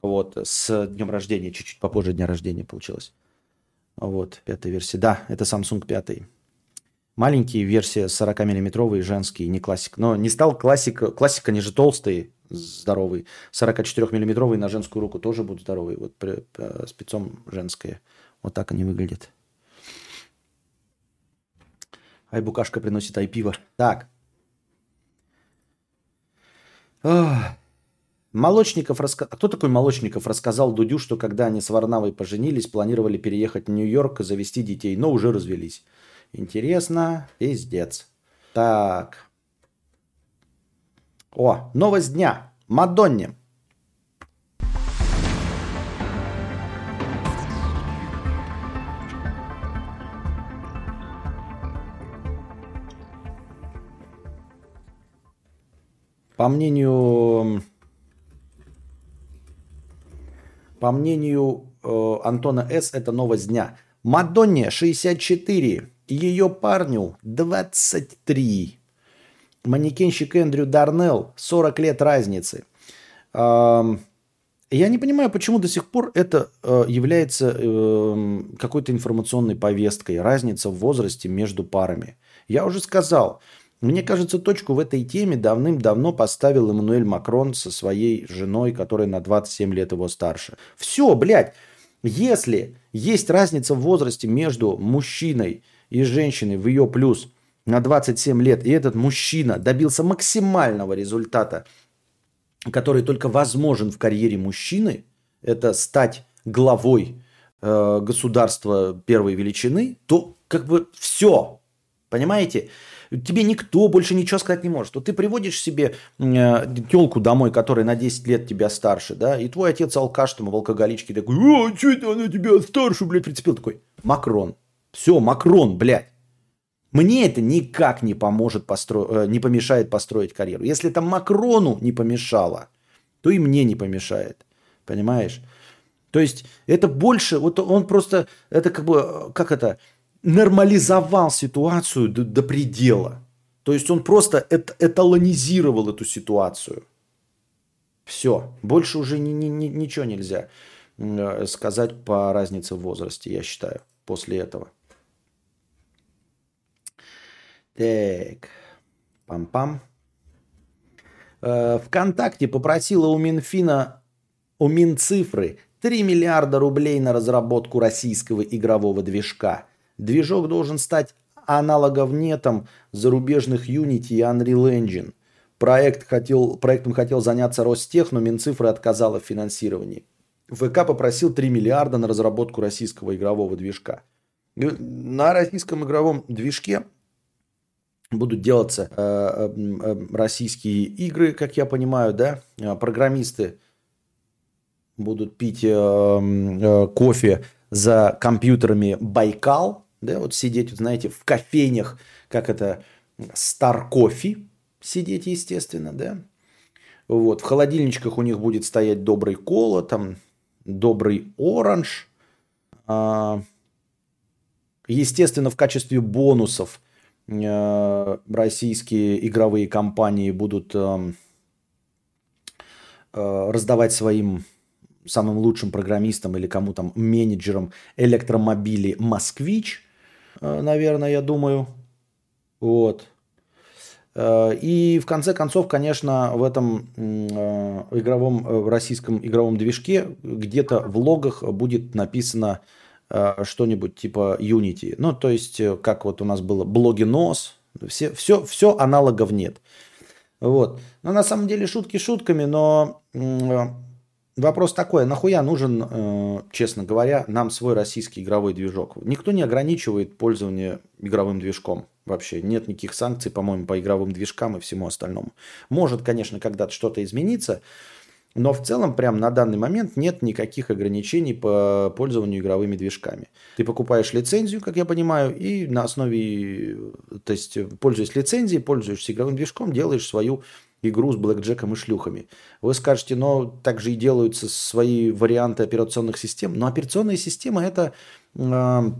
Вот, с днем рождения, чуть-чуть попозже дня рождения получилось. Вот, пятая версия. Да, это Samsung 5. Маленькие версии 40-миллиметровые, женские, не классик. Но не стал классик. Классик, они же толстые, здоровые. 44-миллиметровые на женскую руку тоже будут здоровые. Вот при, при, спецом женское. Вот так они выглядят. Ай, букашка приносит ай пиво. Так. Ох. Молочников раска... А кто такой Молочников рассказал Дудю, что когда они с Варнавой поженились, планировали переехать в Нью-Йорк и завести детей, но уже развелись. Интересно, пиздец. Так. О, новость дня. Мадонне. По мнению, по мнению э, Антона С., это новость дня. Мадонне 64, ее парню 23. Манекенщик Эндрю Дарнелл, 40 лет разницы. Я не понимаю, почему до сих пор это э, является эм, какой-то информационной повесткой. Разница в возрасте между парами. Я уже сказал, мне кажется, точку в этой теме давным-давно поставил Эммануэль Макрон со своей женой, которая на 27 лет его старше. Все, блядь, если есть разница в возрасте между мужчиной и женщиной в ее плюс на 27 лет, и этот мужчина добился максимального результата, который только возможен в карьере мужчины, это стать главой э, государства первой величины, то как бы все, понимаете? Тебе никто больше ничего сказать не может. Вот ты приводишь себе э, телку домой, которая на 10 лет тебя старше, да, и твой отец алкаш там в алкоголичке такой, а, что это она тебя старше, блядь, прицепил? Такой, Макрон. Все, Макрон, блядь. Мне это никак не поможет постро... Э, не помешает построить карьеру. Если это Макрону не помешало, то и мне не помешает. Понимаешь? То есть это больше, вот он просто, это как бы, э, как это, нормализовал ситуацию до, до предела. То есть он просто эталонизировал эту ситуацию. Все. Больше уже ни, ни, ни, ничего нельзя э, сказать по разнице в возрасте, я считаю, после этого. Так. Пам-пам. Э, ВКонтакте попросила у Минфина, у Минцифры 3 миллиарда рублей на разработку российского игрового движка. Движок должен стать аналоговнетом зарубежных Unity и Unreal Engine. Проект хотел, проектом хотел заняться Ростех, но Минцифры отказала в финансировании. ВК попросил 3 миллиарда на разработку российского игрового движка. На российском игровом движке будут делаться э, э, э, российские игры, как я понимаю, да, программисты будут пить кофе за компьютерами Байкал, да, вот сидеть, знаете, в кофейнях, как это, Star Coffee сидеть, естественно, да. Вот, в холодильничках у них будет стоять добрый кола, там, добрый оранж. А, естественно, в качестве бонусов – Э, российские игровые компании будут эм, э, раздавать своим самым лучшим программистам или кому там менеджерам электромобили «Москвич», э, наверное, я думаю. Вот. И в конце концов, конечно, в этом игровом, российском игровом движке где-то в логах будет написано Э, что-нибудь типа Unity. Ну, то есть, э, как вот у нас было блоги нос, все, все, все аналогов нет. Вот. Но на самом деле шутки шутками, но э, вопрос такой, а нахуя нужен, честно говоря, нам свой российский игровой движок? Никто не ограничивает пользование игровым движком вообще. Нет никаких санкций, по-моему, по игровым движкам и всему остальному. Может, конечно, когда-то что-то измениться, но в целом, прям на данный момент нет никаких ограничений по пользованию игровыми движками. Ты покупаешь лицензию, как я понимаю, и на основе, то есть пользуясь лицензией, пользуешься игровым движком, делаешь свою игру с блэкджеком и шлюхами. Вы скажете, но также и делаются свои варианты операционных систем. Но операционная система это а,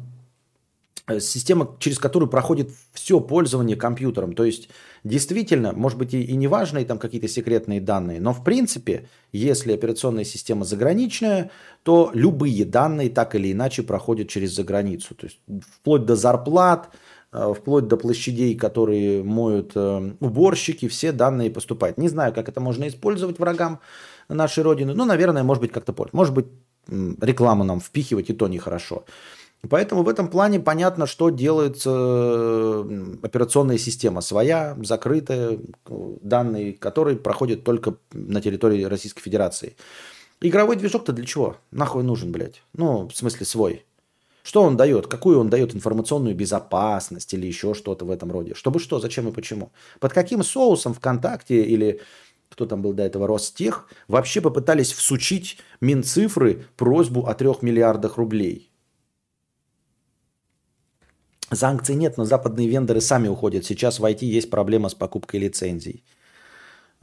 Э, система, через которую проходит все пользование компьютером. То есть, действительно, может быть, и, и не важные там какие-то секретные данные, но в принципе, если операционная система заграничная, то любые данные так или иначе проходят через заграницу. То есть, вплоть до зарплат, вплоть до площадей, которые моют э, уборщики, все данные поступают. Не знаю, как это можно использовать врагам нашей Родины. Ну, наверное, может быть, как-то пользоваться. Может быть, рекламу нам впихивать, и то нехорошо. Поэтому в этом плане понятно, что делается операционная система своя, закрытая, данные которые проходят только на территории Российской Федерации. Игровой движок-то для чего? Нахуй нужен, блядь? Ну, в смысле свой. Что он дает? Какую он дает информационную безопасность или еще что-то в этом роде? Чтобы что, зачем и почему? Под каким соусом ВКонтакте или кто там был до этого, Ростех, вообще попытались всучить Минцифры просьбу о трех миллиардах рублей? Санкций нет, но западные вендоры сами уходят. Сейчас в IT есть проблема с покупкой лицензий.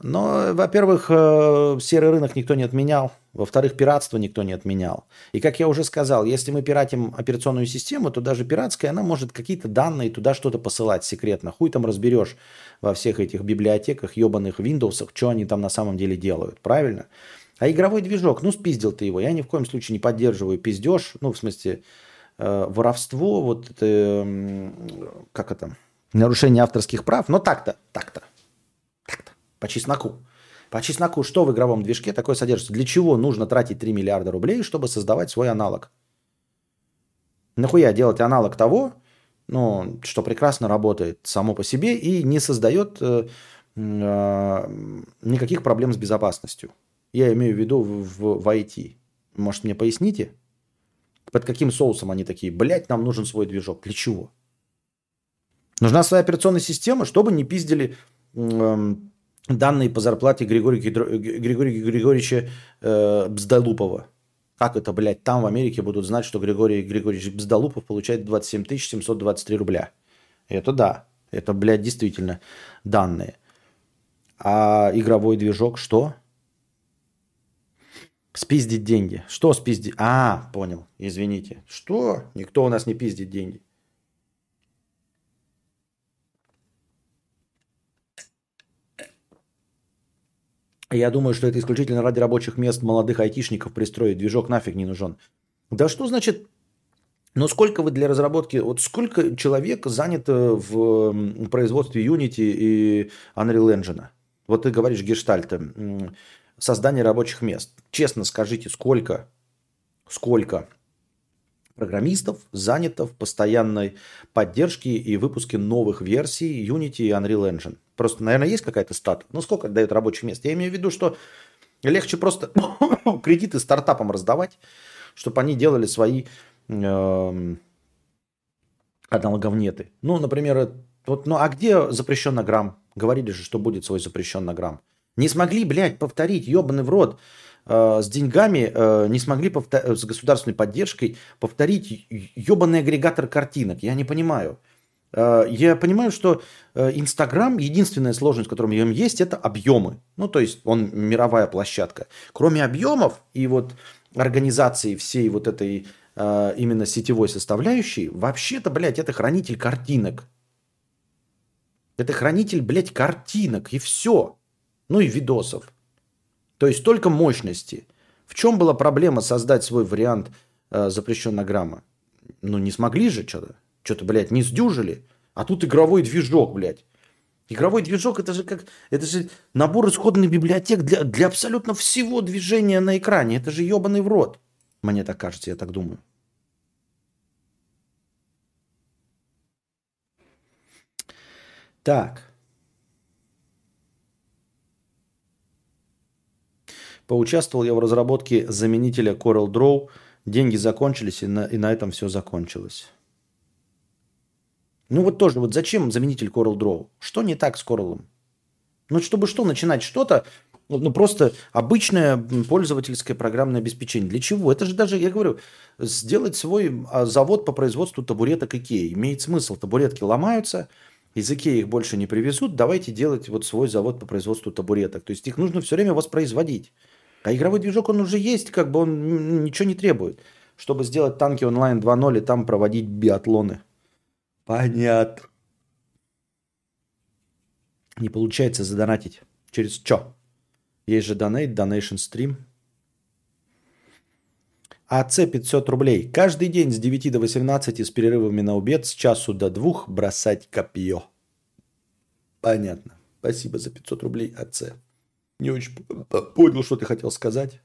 Но, во-первых, э, серый рынок никто не отменял. Во-вторых, пиратство никто не отменял. И как я уже сказал, если мы пиратим операционную систему, то даже пиратская, она может какие-то данные туда что-то посылать секретно. Хуй там разберешь во всех этих библиотеках, ебаных Windows, что они там на самом деле делают. Правильно? А игровой движок, ну спиздил ты его. Я ни в коем случае не поддерживаю пиздеж. Ну, в смысле, э, воровство, вот это, э, как это, нарушение авторских прав. Но так-то, так-то, так-то, по чесноку. По чесноку, что в игровом движке такое содержится? Для чего нужно тратить 3 миллиарда рублей, чтобы создавать свой аналог? Нахуя делать аналог того, ну, что прекрасно работает само по себе и не создает э, э, никаких проблем с безопасностью. Я имею в виду в, в, IT. Может, мне поясните? Под каким соусом они такие? Блять, нам нужен свой движок. Для чего? Нужна своя операционная система, чтобы не пиздили э, данные по зарплате Григория, Григория Григорьевича э, Бздалупова. Как это, блядь, там в Америке будут знать, что Григорий Григорьевич Бздалупов получает 27 723 рубля. Это да. Это, блядь, действительно данные. А игровой движок что? Спиздить деньги. Что спиздить? А, понял. Извините. Что? Никто у нас не пиздит деньги. Я думаю, что это исключительно ради рабочих мест молодых айтишников пристроить. Движок нафиг не нужен. Да что значит но сколько вы для разработки, вот сколько человек занято в производстве Unity и Unreal Engine? Вот ты говоришь гештальта, создание рабочих мест. Честно скажите, сколько, сколько программистов занято в постоянной поддержке и выпуске новых версий Unity и Unreal Engine? Просто, наверное, есть какая-то стата. Ну, сколько дает рабочих мест? Я имею в виду, что легче просто кредиты стартапам раздавать, чтобы они делали свои э, аналоговнеты. Ну, например, вот, ну а где запрещеннограмм? Говорили же, что будет свой запрещеннограмм. Не смогли, блядь, повторить, ебаный в рот, э, с деньгами, э, не смогли повтор- с государственной поддержкой повторить ебаный агрегатор картинок. Я не понимаю. Э, я понимаю, что э, Инстаграм, единственная сложность, которая в нем есть, это объемы. Ну, то есть он мировая площадка. Кроме объемов и вот организации всей вот этой э, именно сетевой составляющей, вообще-то, блядь, это хранитель картинок. Это хранитель, блядь, картинок и все. Ну и видосов. То есть только мощности. В чем была проблема создать свой вариант э, запрещеннограмма? Ну не смогли же что-то. Что-то, блядь, не сдюжили. А тут игровой движок, блядь. Игровой движок это же как это же набор исходных библиотек для, для абсолютно всего движения на экране. Это же ебаный в рот. Мне так кажется, я так думаю. Так. Поучаствовал я в разработке заменителя Coral Draw. Деньги закончились, и на, и на этом все закончилось. Ну вот тоже, вот зачем заменитель Coral Draw? Что не так с Coral? Ну, чтобы что, начинать что-то, ну, просто обычное пользовательское программное обеспечение. Для чего? Это же даже, я говорю, сделать свой а, завод по производству табуреток Икеи. Имеет смысл. Табуретки ломаются, из Икеи их больше не привезут. Давайте делать вот свой завод по производству табуреток. То есть их нужно все время воспроизводить. А игровой движок, он уже есть, как бы он ничего не требует. Чтобы сделать танки онлайн 2.0 и там проводить биатлоны. Понятно. Не получается задонатить. Через что? Есть же донейт, donation stream. АЦ 500 рублей. Каждый день с 9 до 18 с перерывами на обед с часу до двух бросать копье. Понятно. Спасибо за 500 рублей, АЦ. Не очень понял, что ты хотел сказать,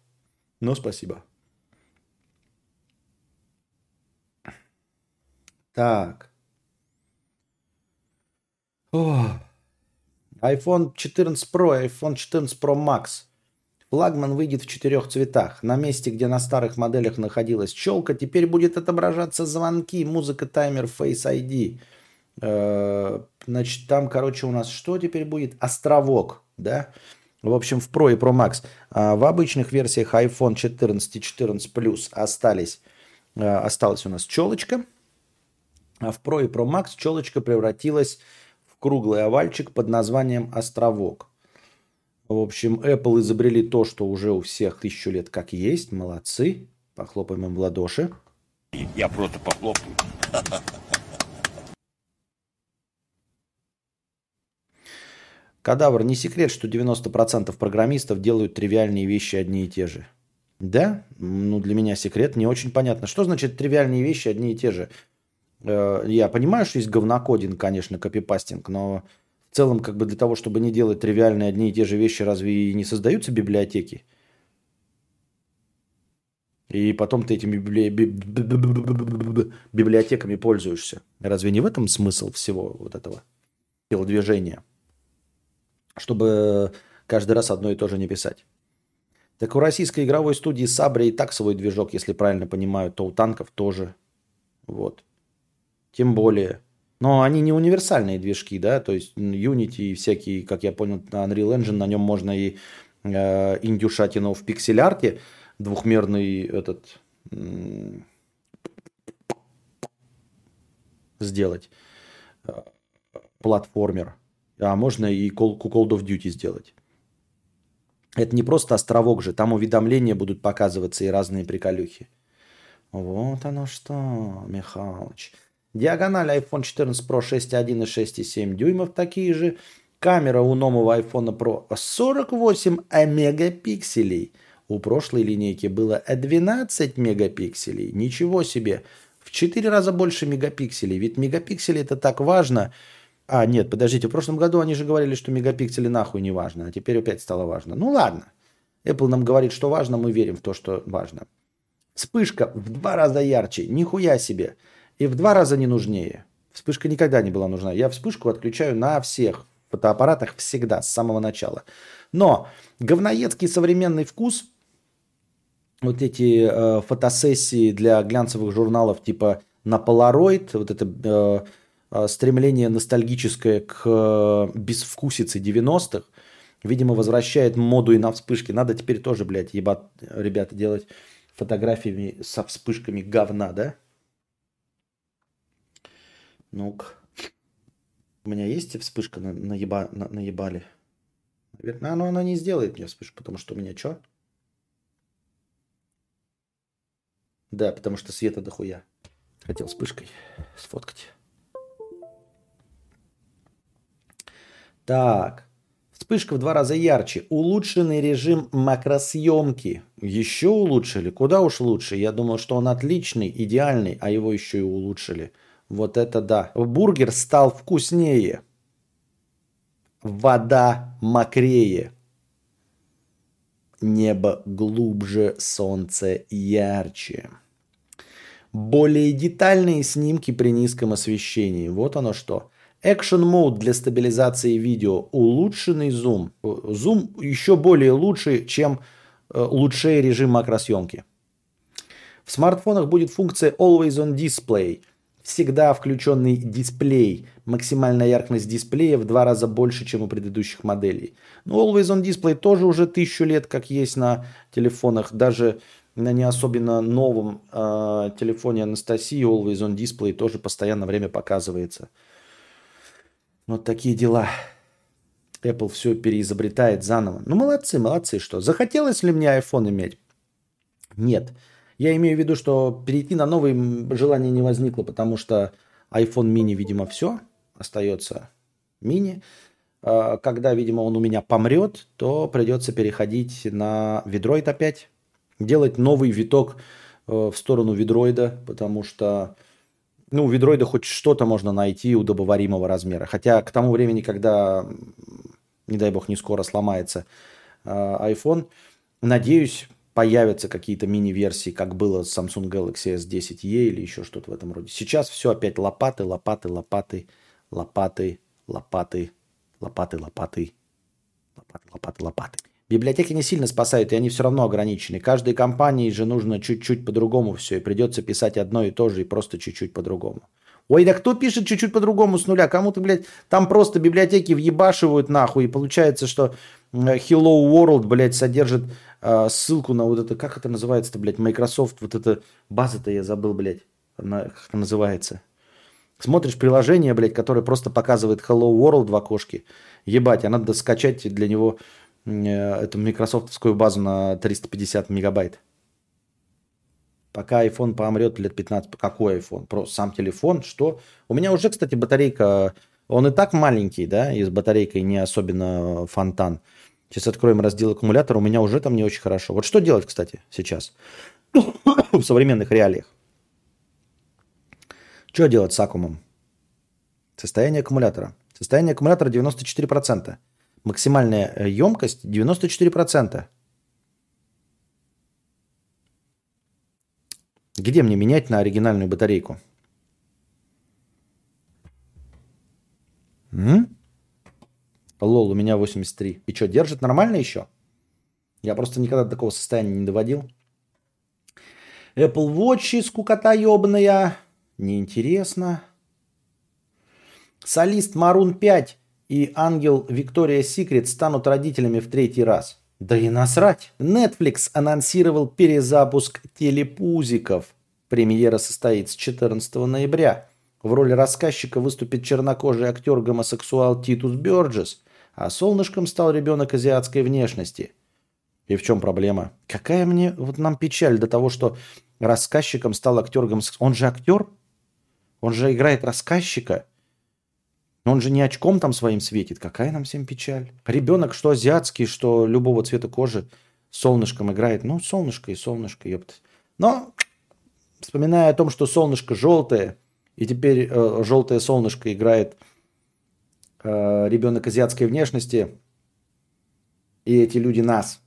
но спасибо. Так iPhone 14 Pro и iPhone 14 Pro Max. Флагман выйдет в четырех цветах. На месте, где на старых моделях находилась челка, теперь будет отображаться звонки, музыка, таймер, Face ID. Э, значит, там, короче, у нас что теперь будет? Островок, да? В общем, в Pro и Pro Max. А в обычных версиях iPhone 14 и 14 Plus остались, э, осталась у нас челочка. А в Pro и Pro Max челочка превратилась круглый овальчик под названием «Островок». В общем, Apple изобрели то, что уже у всех тысячу лет как есть. Молодцы. Похлопаем им в ладоши. Я просто похлопаю. Кадавр, не секрет, что 90% программистов делают тривиальные вещи одни и те же. Да? Ну, для меня секрет. Не очень понятно. Что значит тривиальные вещи одни и те же? Э, я понимаю, что есть говнокодинг, конечно, копипастинг, но в целом, как бы для того, чтобы не делать тривиальные одни и те же вещи, разве и не создаются библиотеки? И потом ты этими библи... библиотеками пользуешься. Разве не в этом смысл всего вот этого телодвижения? Чтобы каждый раз одно и то же не писать. Так у российской игровой студии Сабри и так свой движок, если правильно понимаю, то у танков тоже. Вот. Тем более. Но они не универсальные движки, да, то есть Unity и всякие, как я понял, Unreal Engine, на нем можно и э, индюшатину в пиксель-арте, двухмерный этот сделать э, платформер, а можно и Call, Call of Duty сделать. Это не просто островок же, там уведомления будут показываться и разные приколюхи. Вот оно что, Михалыч. Диагональ iPhone 14 Pro 6.1 и 6.7 дюймов такие же. Камера у нового iPhone Pro 48 мегапикселей – у прошлой линейки было 12 мегапикселей. Ничего себе. В 4 раза больше мегапикселей. Ведь мегапиксели это так важно. А, нет, подождите, в прошлом году они же говорили, что мегапиксели нахуй не важно, а теперь опять стало важно. Ну ладно. Apple нам говорит, что важно, мы верим в то, что важно. Вспышка в два раза ярче, нихуя себе. И в два раза не нужнее. Вспышка никогда не была нужна. Я вспышку отключаю на всех фотоаппаратах всегда, с самого начала. Но говноедский современный вкус вот эти э, фотосессии для глянцевых журналов типа на Polaroid, вот это э, стремление ностальгическое к э, безвкусице 90-х, видимо, возвращает моду и на вспышки. Надо теперь тоже, блядь, ебать, ребята, делать фотографиями со вспышками говна, да? Ну-ка. У меня есть вспышка на, еба, на, на ебале? Наверное, но она не сделает мне вспышку, потому что у меня что? Да, потому что света дохуя. Хотел вспышкой сфоткать. Так. Вспышка в два раза ярче. Улучшенный режим макросъемки. Еще улучшили? Куда уж лучше? Я думал, что он отличный, идеальный, а его еще и улучшили. Вот это да. Бургер стал вкуснее. Вода мокрее. Небо глубже, солнце ярче. Более детальные снимки при низком освещении. Вот оно что. Action Mode для стабилизации видео. Улучшенный зум. Зум еще более лучший, чем э, лучший режим макросъемки. В смартфонах будет функция Always on Display. Всегда включенный дисплей. Максимальная яркость дисплея в два раза больше, чем у предыдущих моделей. Но Always on Display тоже уже тысячу лет, как есть на телефонах. Даже на не особенно новом э, телефоне Анастасии Always on Display тоже постоянно время показывается. Вот такие дела. Apple все переизобретает заново. Ну, молодцы, молодцы, что. Захотелось ли мне iPhone иметь? Нет. Я имею в виду, что перейти на новый желания не возникло, потому что iPhone mini, видимо, все остается мини. А, когда, видимо, он у меня помрет, то придется переходить на Vidroid опять делать новый виток э, в сторону видроида, потому что ну, у видроида хоть что-то можно найти удобоваримого размера. Хотя к тому времени, когда, не дай бог, не скоро сломается э, iPhone, надеюсь, появятся какие-то мини-версии, как было с Samsung Galaxy S10e или еще что-то в этом роде. Сейчас все опять лопаты, лопаты, лопаты, лопаты, лопаты, лопаты, лопаты, лопаты, лопаты, лопаты. Библиотеки не сильно спасают, и они все равно ограничены. Каждой компании же нужно чуть-чуть по-другому все, и придется писать одно и то же, и просто чуть-чуть по-другому. Ой, да кто пишет чуть-чуть по-другому с нуля? Кому-то, блядь, там просто библиотеки въебашивают нахуй, и получается, что Hello World, блядь, содержит э, ссылку на вот это, как это называется-то, блядь, Microsoft, вот эта база-то я забыл, блядь, она, как это называется. Смотришь приложение, блядь, которое просто показывает Hello World в окошке. Ебать, а надо скачать для него эту микрософтовскую базу на 350 мегабайт. Пока iPhone помрет лет 15. Какой iPhone? Просто сам телефон. Что? У меня уже, кстати, батарейка... Он и так маленький, да, и с батарейкой не особенно фонтан. Сейчас откроем раздел аккумулятора. У меня уже там не очень хорошо. Вот что делать, кстати, сейчас? В современных реалиях. Что делать с аккумом? Состояние аккумулятора. Состояние аккумулятора 94%. Максимальная э, емкость 94%. Где мне менять на оригинальную батарейку? М? Лол, у меня 83. И что, держит нормально еще? Я просто никогда до такого состояния не доводил. Apple Watch, скукота ебаная. Неинтересно. Солист Марун 5 и ангел Виктория Секрет станут родителями в третий раз. Да и насрать. Netflix анонсировал перезапуск телепузиков. Премьера состоится 14 ноября. В роли рассказчика выступит чернокожий актер-гомосексуал Титус Бёрджес, а солнышком стал ребенок азиатской внешности. И в чем проблема? Какая мне, вот нам печаль до того, что рассказчиком стал актер гомосексуал. Он же актер? Он же играет рассказчика? Он же не очком там своим светит. Какая нам всем печаль? Ребенок, что азиатский, что любого цвета кожи, солнышком играет. Ну, солнышко и солнышко, ёпта. Но, вспоминая о том, что солнышко желтое, и теперь э, желтое солнышко играет э, ребенок азиатской внешности, и эти люди нас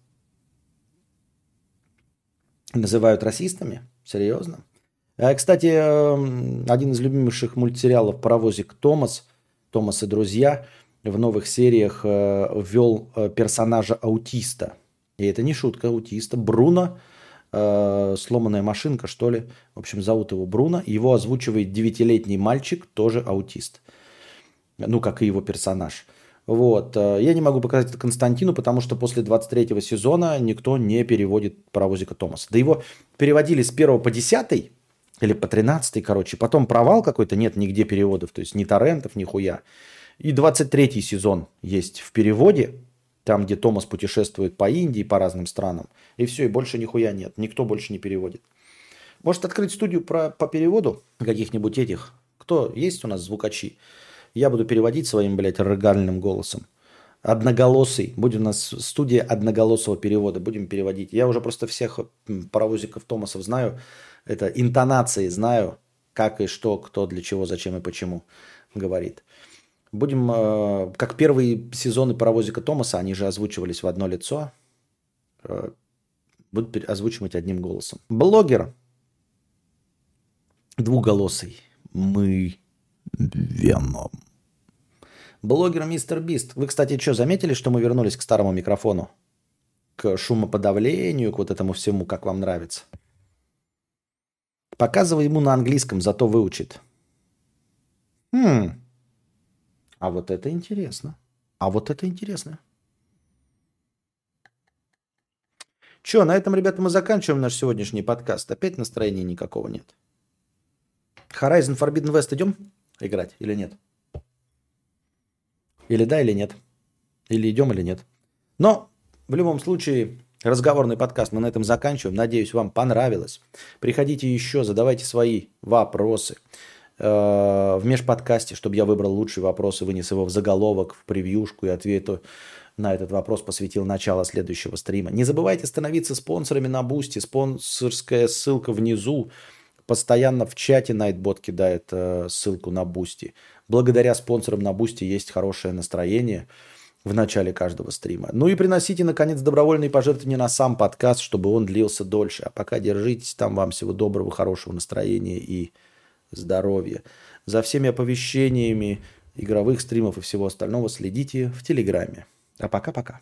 называют расистами? Серьезно? А, кстати, э, один из любимейших мультсериалов «Паровозик Томас», «Томас и друзья» в новых сериях э, ввел э, персонажа аутиста. И это не шутка аутиста. Бруно, сломанная машинка, что ли. В общем, зовут его Бруно. Его озвучивает девятилетний мальчик, тоже аутист. Ну, как и его персонаж. Вот. Я не могу показать это Константину, потому что после 23 сезона никто не переводит паровозика Томаса. Да его переводили с 1 по 10 или по 13 короче. Потом провал какой-то, нет нигде переводов, то есть ни торрентов, ни хуя. И 23 сезон есть в переводе, там, где Томас путешествует по Индии, по разным странам. И все, и больше нихуя нет. Никто больше не переводит. Может открыть студию про, по переводу каких-нибудь этих? Кто есть у нас звукачи? Я буду переводить своим, блядь, рыгальным голосом. Одноголосый. Будет у нас студия одноголосого перевода. Будем переводить. Я уже просто всех паровозиков Томасов знаю это интонации знаю, как и что, кто, для чего, зачем и почему говорит. Будем, э, как первые сезоны паровозика Томаса, они же озвучивались в одно лицо. Э, буду озвучивать одним голосом. Блогер двуголосый. Мы Веном. Блогер Мистер Бист. Вы, кстати, что, заметили, что мы вернулись к старому микрофону? К шумоподавлению, к вот этому всему, как вам нравится? Показывай ему на английском, зато выучит. Хм. А вот это интересно. А вот это интересно. Че, на этом, ребята, мы заканчиваем наш сегодняшний подкаст. Опять настроения никакого нет. Horizon Forbidden West идем играть или нет? Или да, или нет? Или идем, или нет? Но в любом случае, Разговорный подкаст мы на этом заканчиваем. Надеюсь, вам понравилось. Приходите еще, задавайте свои вопросы э, в межподкасте, чтобы я выбрал лучшие вопросы, вынес его в заголовок, в превьюшку и ответу на этот вопрос посвятил начало следующего стрима. Не забывайте становиться спонсорами на Boosty. Спонсорская ссылка внизу. Постоянно в чате Nightbot кидает э, ссылку на Boosty. Благодаря спонсорам на Boosty есть хорошее настроение – в начале каждого стрима. Ну и приносите, наконец, добровольные пожертвования на сам подкаст, чтобы он длился дольше. А пока держитесь там. Вам всего доброго, хорошего настроения и здоровья. За всеми оповещениями игровых стримов и всего остального следите в Телеграме. А пока-пока.